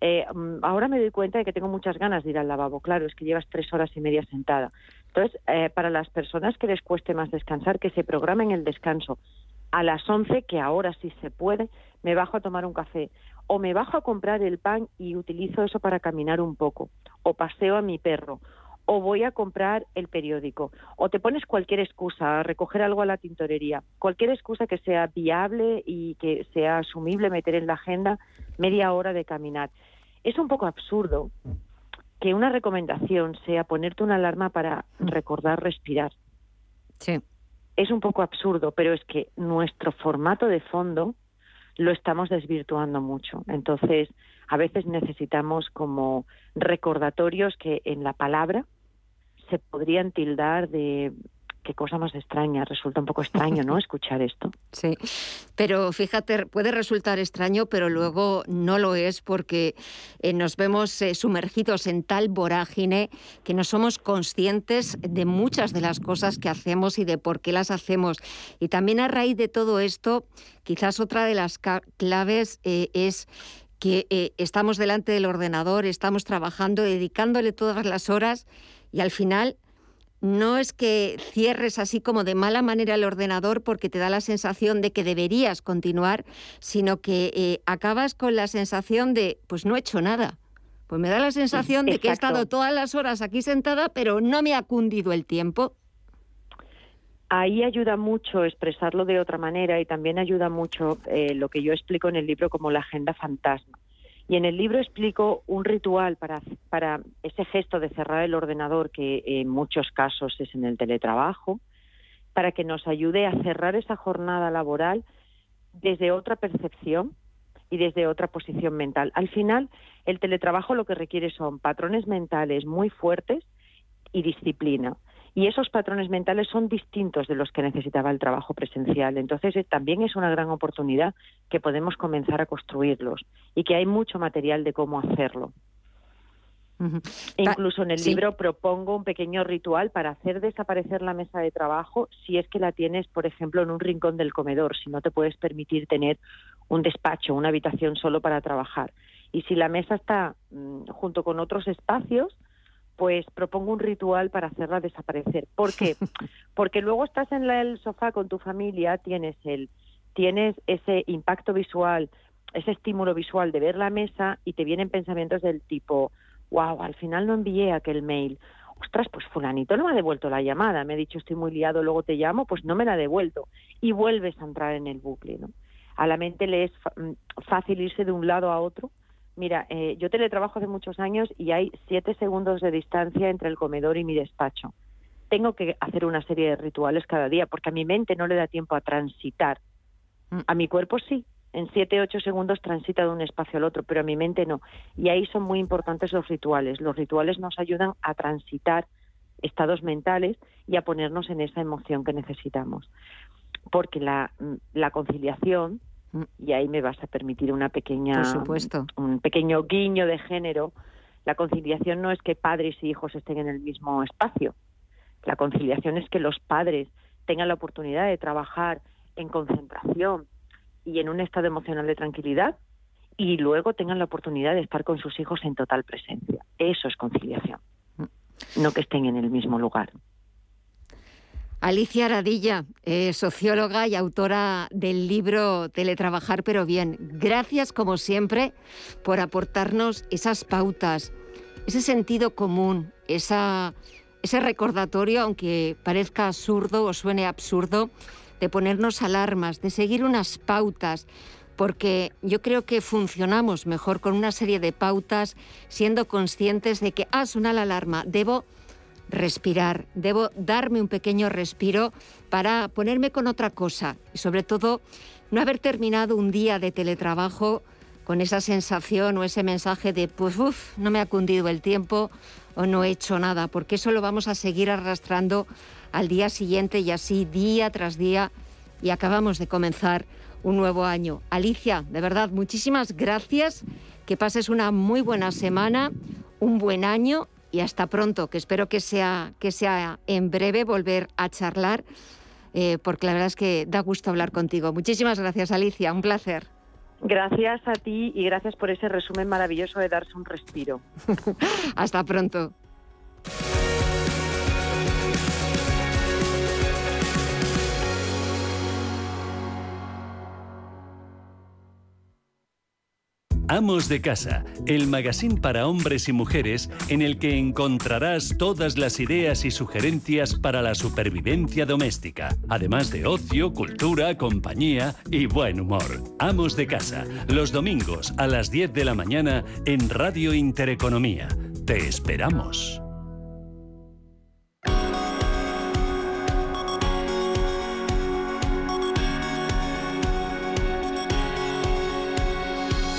eh, mm, ahora me doy cuenta de que tengo muchas ganas de ir al lavabo. Claro, es que llevas tres horas y media sentada. Entonces, eh, para las personas que les cueste más descansar, que se programen el descanso a las 11, que ahora sí se puede, me bajo a tomar un café o me bajo a comprar el pan y utilizo eso para caminar un poco, o paseo a mi perro, o voy a comprar el periódico, o te pones cualquier excusa, a recoger algo a la tintorería, cualquier excusa que sea viable y que sea asumible meter en la agenda media hora de caminar. Es un poco absurdo que una recomendación sea ponerte una alarma para recordar respirar. Sí. Es un poco absurdo, pero es que nuestro formato de fondo lo estamos desvirtuando mucho. Entonces, a veces necesitamos como recordatorios que en la palabra se podrían tildar de qué cosa más extraña, resulta un poco extraño, ¿no? Escuchar esto. Sí, pero fíjate, puede resultar extraño, pero luego no lo es porque eh, nos vemos eh, sumergidos en tal vorágine que no somos conscientes de muchas de las cosas que hacemos y de por qué las hacemos. Y también a raíz de todo esto, quizás otra de las claves eh, es que estamos delante del ordenador, estamos trabajando, dedicándole todas las horas y al final no es que cierres así como de mala manera el ordenador porque te da la sensación de que deberías continuar, sino que eh, acabas con la sensación de, pues no he hecho nada. Pues me da la sensación de que he estado todas las horas aquí sentada, pero no me ha cundido el tiempo. Ahí ayuda mucho expresarlo de otra manera y también ayuda mucho eh, lo que yo explico en el libro como la agenda fantasma. Y en el libro explico un ritual para, ese gesto de cerrar el ordenador, que en muchos casos es en el teletrabajo, para que nos ayude a cerrar esa jornada laboral desde otra percepción y desde otra posición mental. Al final, el teletrabajo lo que requiere son patrones mentales muy fuertes y disciplina. Y esos patrones mentales son distintos de los que necesitaba el trabajo presencial. Entonces, eh, también es una gran oportunidad que podemos comenzar a construirlos y que hay mucho material de cómo hacerlo. Incluso en el libro propongo un pequeño ritual para hacer desaparecer la mesa de trabajo si es que la tienes, por ejemplo, en un rincón del comedor, si no te puedes permitir tener un despacho, una habitación solo para trabajar. Y si la mesa está mm, junto con otros espacios, pues propongo un ritual para hacerla desaparecer. ¿Por qué? Porque luego estás en el sofá con tu familia, tienes el tienes ese impacto visual, ese estímulo visual de ver la mesa y te vienen pensamientos del tipo, wow, al final no envié aquel mail. Ostras, pues fulanito no me ha devuelto la llamada, me ha dicho estoy muy liado, luego te llamo, pues no me la ha devuelto. Y vuelves a entrar en el bucle, ¿no? A la mente le es mm, fácil irse de un lado a otro Mira, eh, yo teletrabajo hace muchos años y hay siete segundos de distancia entre el comedor y mi despacho. Tengo que hacer una serie de rituales cada día porque a mi mente no le da tiempo a transitar. Mm. A mi cuerpo sí, en siete, ocho segundos transita de un espacio al otro, pero a mi mente no. Y ahí son muy importantes los rituales. Los rituales nos ayudan a transitar estados mentales y a ponernos en esa emoción que necesitamos. Porque la, mm, la conciliación y ahí me vas a permitir una pequeña, un pequeño guiño de género. La conciliación no es que padres y hijos estén en el mismo espacio. La conciliación es que los padres tengan la oportunidad de trabajar en concentración y en un estado emocional de tranquilidad y luego tengan la oportunidad de estar con sus hijos en total presencia. Eso es conciliación, no que estén en el mismo lugar. Alicia Aradilla, eh, socióloga y autora del libro Teletrabajar pero bien. Gracias como siempre por aportarnos esas pautas, ese sentido común, esa, ese recordatorio, aunque parezca absurdo o suene absurdo, de ponernos alarmas, de seguir unas pautas, porque yo creo que funcionamos mejor con una serie de pautas, siendo conscientes de que, ah, suena la alarma, debo respirar, debo darme un pequeño respiro para ponerme con otra cosa y sobre todo no haber terminado un día de teletrabajo con esa sensación o ese mensaje de pues uff, no me ha cundido el tiempo o no he hecho nada, porque eso lo vamos a seguir arrastrando al día siguiente y así día tras día y acabamos de comenzar un nuevo año. Alicia, de verdad, muchísimas gracias, que pases una muy buena semana, un buen año y hasta pronto, que espero que sea, que sea en breve volver a charlar, eh, porque la verdad es que da gusto hablar contigo. Muchísimas gracias, Alicia, un placer. Gracias a ti y gracias por ese resumen maravilloso de darse un respiro. hasta pronto. Amos de Casa, el magazine para hombres y mujeres en el que encontrarás todas las ideas y sugerencias para la supervivencia doméstica, además de ocio, cultura, compañía y buen humor. Amos de Casa, los domingos a las 10 de la mañana en Radio Intereconomía. Te esperamos.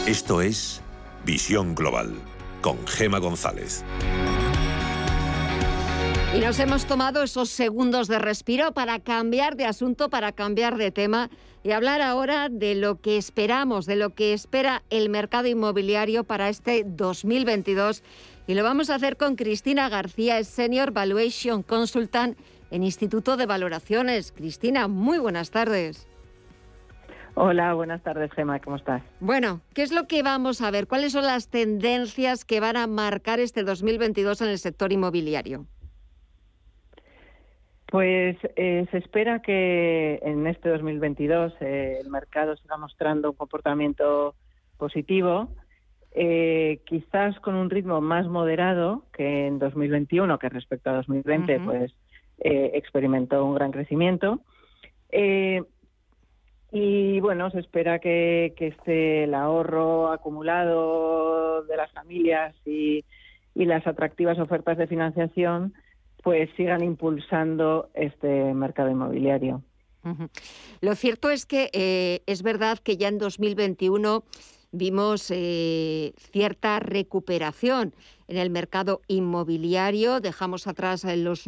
Esto es Visión Global con Gema González. Y nos hemos tomado esos segundos de respiro para cambiar de asunto, para cambiar de tema y hablar ahora de lo que esperamos, de lo que espera el mercado inmobiliario para este 2022. Y lo vamos a hacer con Cristina García, es Senior Valuation Consultant en Instituto de Valoraciones. Cristina, muy buenas tardes. Hola, buenas tardes, Gemma, ¿cómo estás? Bueno, ¿qué es lo que vamos a ver? ¿Cuáles son las tendencias que van a marcar este 2022 en el sector inmobiliario? Pues eh, se espera que en este 2022 eh, el mercado siga mostrando un comportamiento positivo, eh, quizás con un ritmo más moderado que en 2021, que respecto a 2020, pues experimentó un gran crecimiento. Y bueno, se espera que, que este, el ahorro acumulado de las familias y, y las atractivas ofertas de financiación pues sigan impulsando este mercado inmobiliario. Lo cierto es que eh, es verdad que ya en 2021 vimos eh, cierta recuperación en el mercado inmobiliario, dejamos atrás eh, los,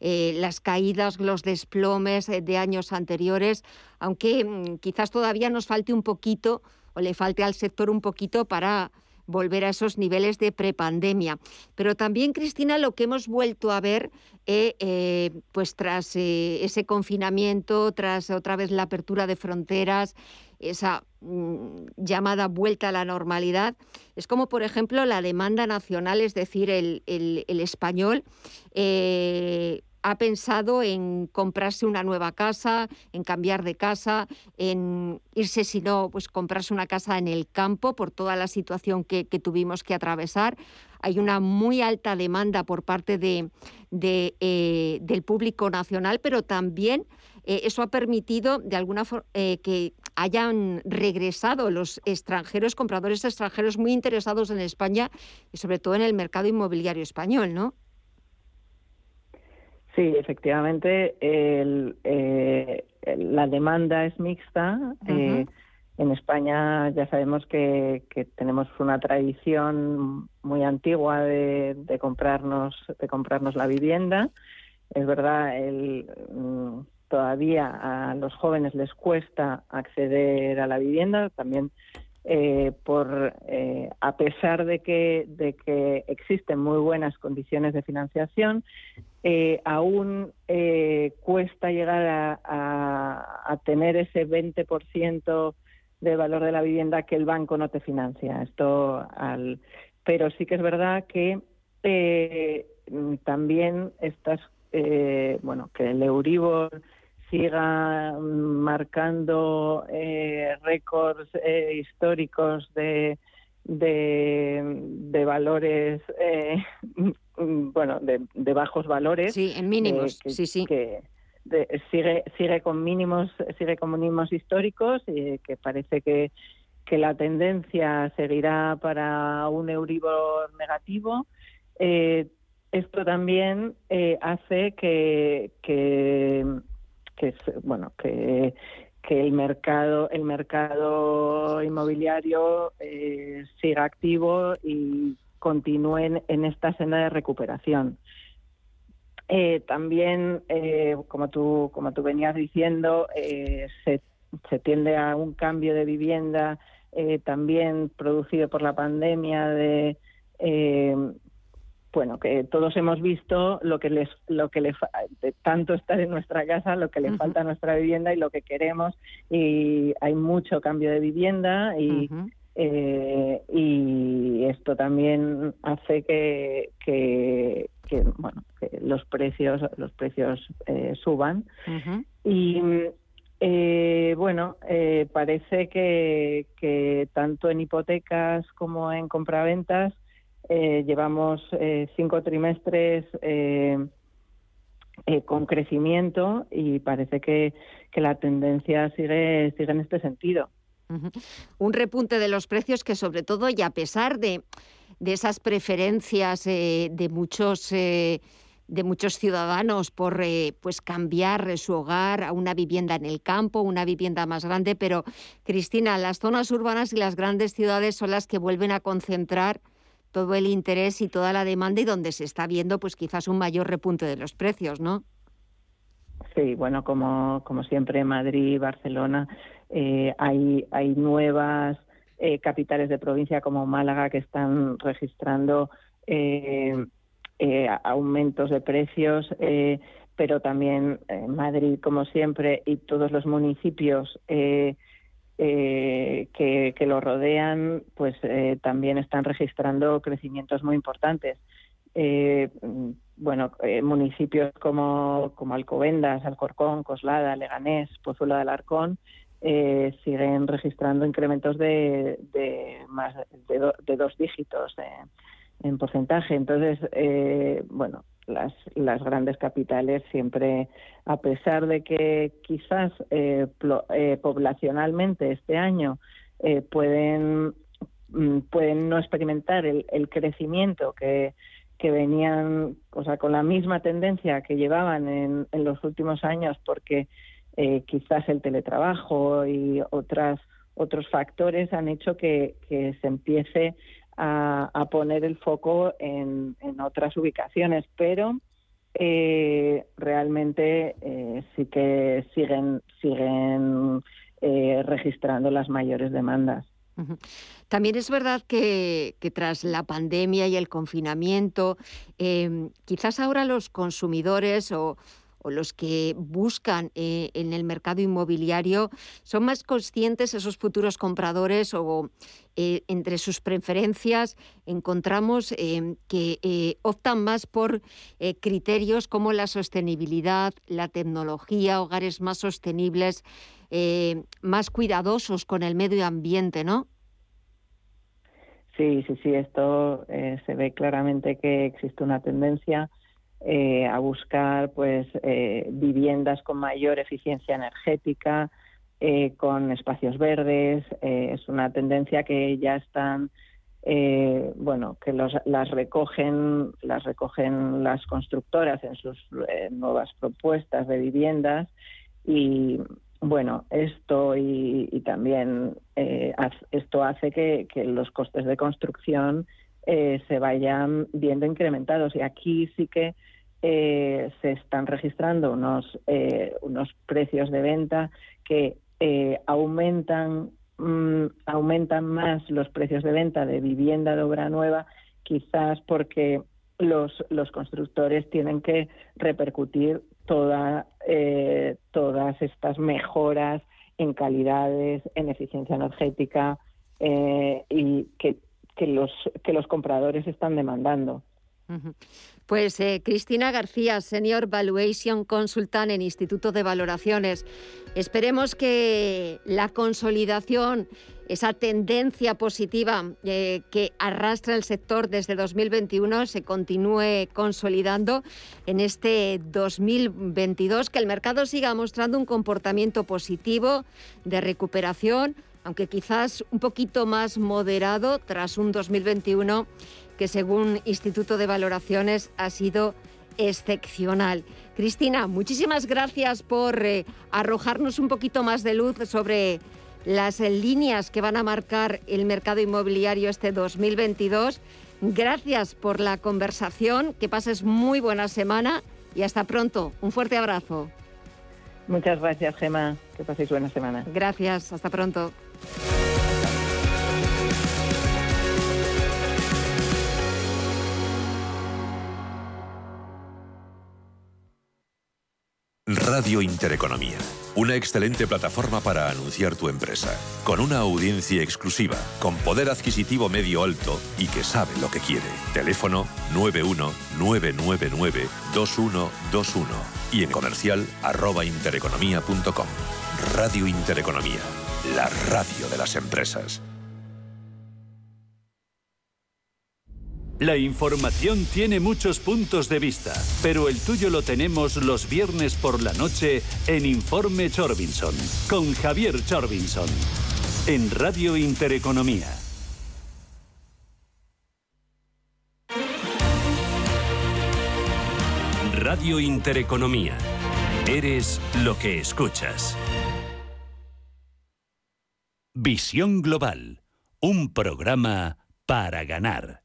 las caídas, los desplomes de años anteriores, aunque mm, quizás todavía nos falte un poquito o le falte al sector un poquito para volver a esos niveles de prepandemia. Pero también, Cristina, lo que hemos vuelto a ver, eh, eh, pues tras eh, ese confinamiento, tras otra vez la apertura de fronteras, esa mm, llamada vuelta a la normalidad, es como, por ejemplo, la demanda nacional, es decir, el, el, español ha pensado en comprarse una nueva casa, en cambiar de casa, en irse, si no, pues comprarse una casa en el campo por toda la situación que, tuvimos que atravesar. Hay una muy alta demanda por parte de, eh, del público nacional, pero también eh, eso ha permitido de alguna forma eh, que hayan regresado los extranjeros, compradores extranjeros muy interesados en España y sobre todo en el mercado inmobiliario español, ¿no? Sí, efectivamente, eh, la demanda es mixta. Eh, en España ya sabemos que, tenemos una tradición muy antigua de, comprarnos de comprarnos la vivienda. Es verdad, el, mm, todavía a los jóvenes les cuesta acceder a la vivienda. También eh, por a pesar de que de que existen muy buenas condiciones de financiación eh, aún eh, cuesta llegar a, tener ese 20% de valor de la vivienda que el banco no te financia. Esto al, pero sí que es verdad que eh, también estas, bueno, que el Euribor siga marcando récords históricos de, de, valores Mm, bueno, de, bajos valores. Sí, en mínimos, sí, sí. Que sigue, sigue con mínimos, sigue con mínimos históricos y que parece que, que la tendencia seguirá para un Euribor negativo. Eh, esto también eh, hace que, que, bueno que, que el mercado el mercado inmobiliario eh, siga activo y continúen en esta senda de recuperación. Eh, también, eh, como, tú, como tú venías diciendo, se, se, tiende a un cambio de vivienda también producido por la pandemia de bueno que todos hemos visto lo que les lo que le tanto estar en nuestra casa lo que le falta a nuestra vivienda y lo que queremos. Y hay mucho cambio de vivienda y eh, y esto también hace que, que, bueno que los precios los precios eh, suban. Y eh, bueno parece que, que tanto en hipotecas como en compraventas llevamos cinco trimestres con crecimiento y parece que, la tendencia sigue sigue en este sentido. Un repunte de los precios que sobre todo y a pesar de, esas preferencias eh, de muchos... Eh, de muchos ciudadanos por eh, pues cambiar su hogar a una vivienda en el campo, una vivienda más grande, pero Cristina, las zonas urbanas y las grandes ciudades son las que vuelven a concentrar todo el interés y toda la demanda y donde se está viendo pues quizás un mayor repunte de los precios, ¿no? Sí, bueno, como, como siempre Madrid, Barcelona, eh, hay, hay nuevas eh, capitales de provincia como Málaga que están registrando eh, aumentos de precios, pero también Madrid, como siempre, y todos los municipios que, que, lo rodean, pues también están registrando crecimientos muy importantes. bueno, municipios como, como Alcobendas, Alcorcón, Coslada, Leganés, Pozuelo de Alarcón, eh, siguen registrando incrementos de, más de, dos dígitos en porcentaje. Entonces, eh, bueno, las, las grandes capitales siempre, a pesar de que quizás eh, poblacionalmente este año pueden mm, pueden no experimentar el, crecimiento que, que venían, o sea, con la misma tendencia que llevaban en, en los últimos años, porque eh, quizás el teletrabajo y otras otros factores han hecho que, se empiece a, poner el foco en, otras ubicaciones, pero eh, realmente eh, sí que siguen siguen registrando las mayores demandas. También es verdad que, tras la pandemia y el confinamiento, quizás ahora los consumidores o, o los que buscan eh, en el mercado inmobiliario son más conscientes esos futuros compradores o eh, entre sus preferencias encontramos eh, que optan más por criterios como la sostenibilidad, la tecnología, hogares más sostenibles, más cuidadosos con el medio ambiente, ¿no? Sí, sí, sí, esto se ve claramente que existe una tendencia eh, a buscar pues eh, viviendas con mayor eficiencia energética, eh, con espacios verdes. es una tendencia que ya están, bueno, que las recogen, las recogen las constructoras en sus nuevas propuestas de viviendas y bueno, esto y, también esto hace que, que, los costes de construcción se vayan viendo incrementados y aquí sí que eh, se están registrando unos, eh, unos precios de venta que eh, aumentan, mm, aumentan más los precios de venta de vivienda de obra nueva, quizás porque los, los constructores tienen que repercutir toda, todas estas mejoras en calidades, en eficiencia energética y que, que, los, que los compradores están demandando. Pues eh, Cristina García, Senior Valuation Consultant en Instituto de Valoraciones. Esperemos que la consolidación, esa tendencia positiva eh, que arrastra el sector desde 2021 se continúe consolidando en este 2022, que el mercado siga mostrando un comportamiento positivo de recuperación, aunque quizás un poquito más moderado tras un 2021 que según Instituto de Valoraciones ha sido excepcional. Cristina, muchísimas gracias por eh, arrojarnos un poquito más de luz sobre las eh, líneas que van a marcar el mercado inmobiliario este 2022. Gracias por la conversación, que pases muy buena semana y hasta pronto. Un fuerte abrazo. Muchas gracias, Gema. Que paséis buena semana. Gracias, hasta pronto. Radio Intereconomía. Una excelente plataforma para anunciar tu empresa. Con una audiencia exclusiva, con poder adquisitivo medio alto y que sabe lo que quiere. Teléfono 919992121 y en comercial arroba intereconomía.com. Radio Intereconomía. La radio de las empresas. La información tiene muchos puntos de vista, pero el tuyo lo tenemos los viernes por la noche en Informe Chorbinson, con Javier Chorbinson, en Radio Intereconomía. Radio Intereconomía. Eres lo que escuchas. Visión Global, un programa para ganar.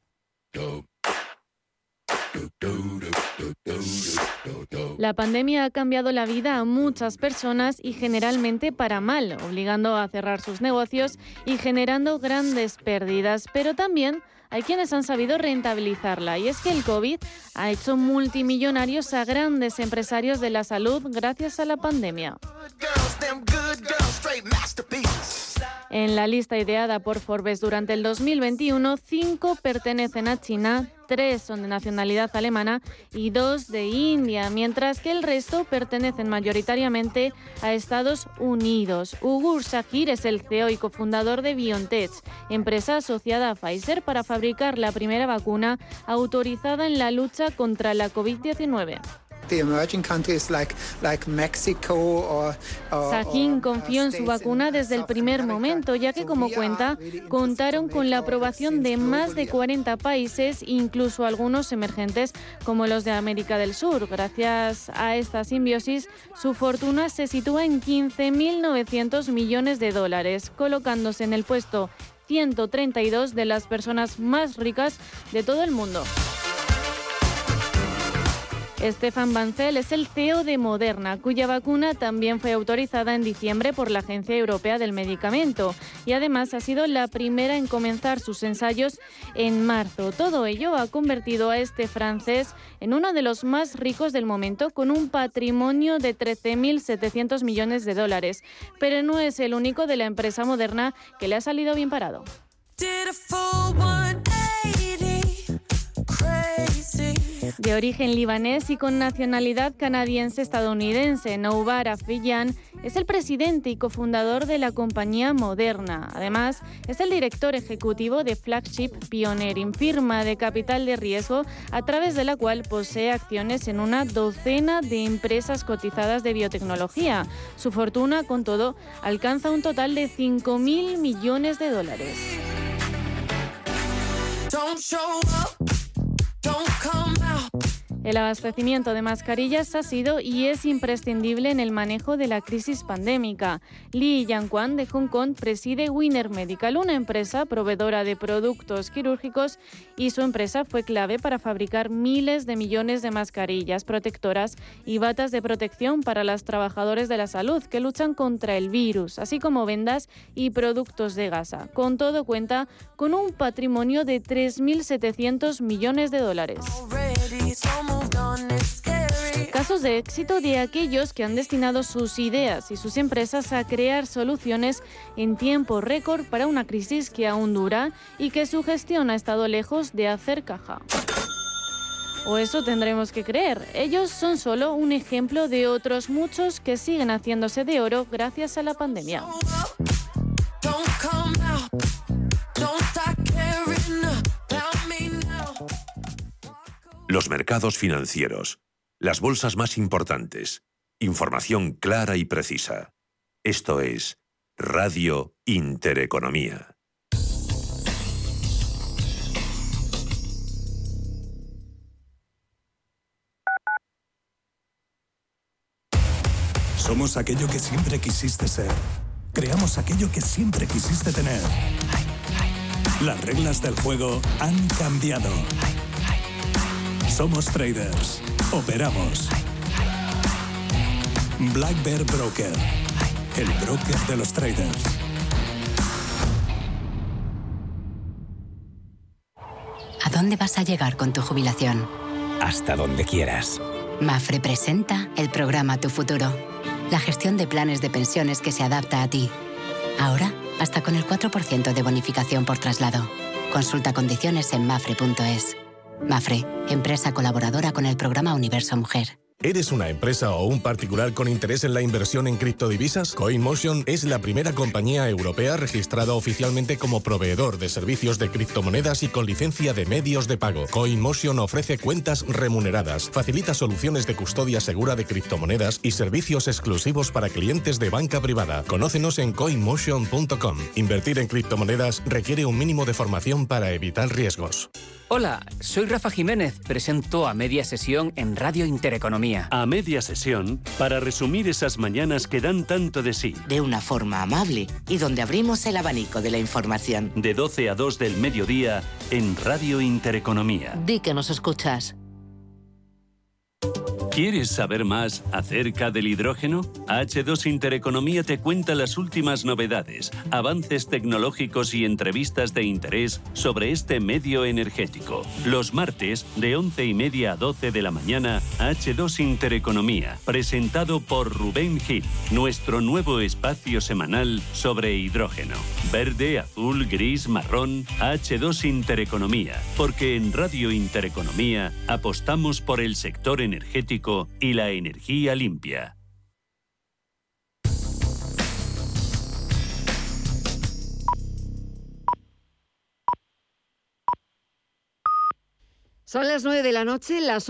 La pandemia ha cambiado la vida a muchas personas y generalmente para mal, obligando a cerrar sus negocios y generando grandes pérdidas, pero también hay quienes han sabido rentabilizarla y es que el COVID ha hecho multimillonarios a grandes empresarios de la salud gracias a la pandemia. En la lista ideada por Forbes durante el 2021, cinco pertenecen a China, tres son de nacionalidad alemana y dos de India, mientras que el resto pertenecen mayoritariamente a Estados Unidos. Ugur Shahir es el CEO y cofundador de BioNTech, empresa asociada a Pfizer para fabricar la primera vacuna autorizada en la lucha contra la COVID-19. Sahin confió en su vacuna desde el primer momento, ya que como cuenta, contaron con la aprobación de más de 40 países, incluso algunos emergentes como los de América del Sur. Gracias a esta simbiosis, su fortuna se sitúa en 15.900 millones de dólares, colocándose en el puesto 132 de las personas más ricas de todo el mundo. Stefan Bancel es el CEO de Moderna, cuya vacuna también fue autorizada en diciembre por la Agencia Europea del Medicamento y además ha sido la primera en comenzar sus ensayos en marzo. Todo ello ha convertido a este francés en uno de los más ricos del momento con un patrimonio de 13.700 millones de dólares. Pero no es el único de la empresa Moderna que le ha salido bien parado. De origen libanés y con nacionalidad canadiense-estadounidense, Noubar Afillan es el presidente y cofundador de la compañía Moderna. Además, es el director ejecutivo de Flagship Pioneering, firma de capital de riesgo a través de la cual posee acciones en una docena de empresas cotizadas de biotecnología. Su fortuna, con todo, alcanza un total de 5.000 millones de dólares. El abastecimiento de mascarillas ha sido y es imprescindible en el manejo de la crisis pandémica. Li Yanquan de Hong Kong preside Winner Medical, una empresa proveedora de productos quirúrgicos y su empresa fue clave para fabricar miles de millones de mascarillas protectoras y batas de protección para los trabajadores de la salud que luchan contra el virus, así como vendas y productos de gasa. Con todo cuenta con un patrimonio de 3.700 millones de dólares. Casos de éxito de aquellos que han destinado sus ideas y sus empresas a crear soluciones en tiempo récord para una crisis que aún dura y que su gestión ha estado lejos de hacer caja. O eso tendremos que creer. Ellos son solo un ejemplo de otros muchos que siguen haciéndose de oro gracias a la pandemia. Los mercados financieros. Las bolsas más importantes. Información clara y precisa. Esto es Radio Intereconomía. Somos aquello que siempre quisiste ser. Creamos aquello que siempre quisiste tener. Las reglas del juego han cambiado. Somos traders. Operamos. Black Bear Broker. El broker de los traders. ¿A dónde vas a llegar con tu jubilación? Hasta donde quieras. Mafre presenta el programa Tu Futuro. La gestión de planes de pensiones que se adapta a ti. Ahora, hasta con el 4% de bonificación por traslado. Consulta condiciones en mafre.es. Mafre, empresa colaboradora con el programa Universo Mujer. ¿Eres una empresa o un particular con interés en la inversión en criptodivisas? CoinMotion es la primera compañía europea registrada oficialmente como proveedor de servicios de criptomonedas y con licencia de medios de pago. CoinMotion ofrece cuentas remuneradas, facilita soluciones de custodia segura de criptomonedas y servicios exclusivos para clientes de banca privada. Conócenos en coinmotion.com. Invertir en criptomonedas requiere un mínimo de formación para evitar riesgos. Hola, soy Rafa Jiménez, presento a media sesión en Radio Intereconomía. A media sesión, para resumir esas mañanas que dan tanto de sí. De una forma amable y donde abrimos el abanico de la información. De 12 a 2 del mediodía en Radio Intereconomía. Di que nos escuchas. ¿Quieres saber más acerca del hidrógeno? H2 Intereconomía te cuenta las últimas novedades, avances tecnológicos y entrevistas de interés sobre este medio energético. Los martes, de 11 y media a 12 de la mañana, H2 Intereconomía, presentado por Rubén Gil, nuestro nuevo espacio semanal sobre hidrógeno. Verde, azul, gris, marrón, H2 Intereconomía, porque en Radio Intereconomía apostamos por el sector energético y la energía limpia. Son las nueve de la noche, las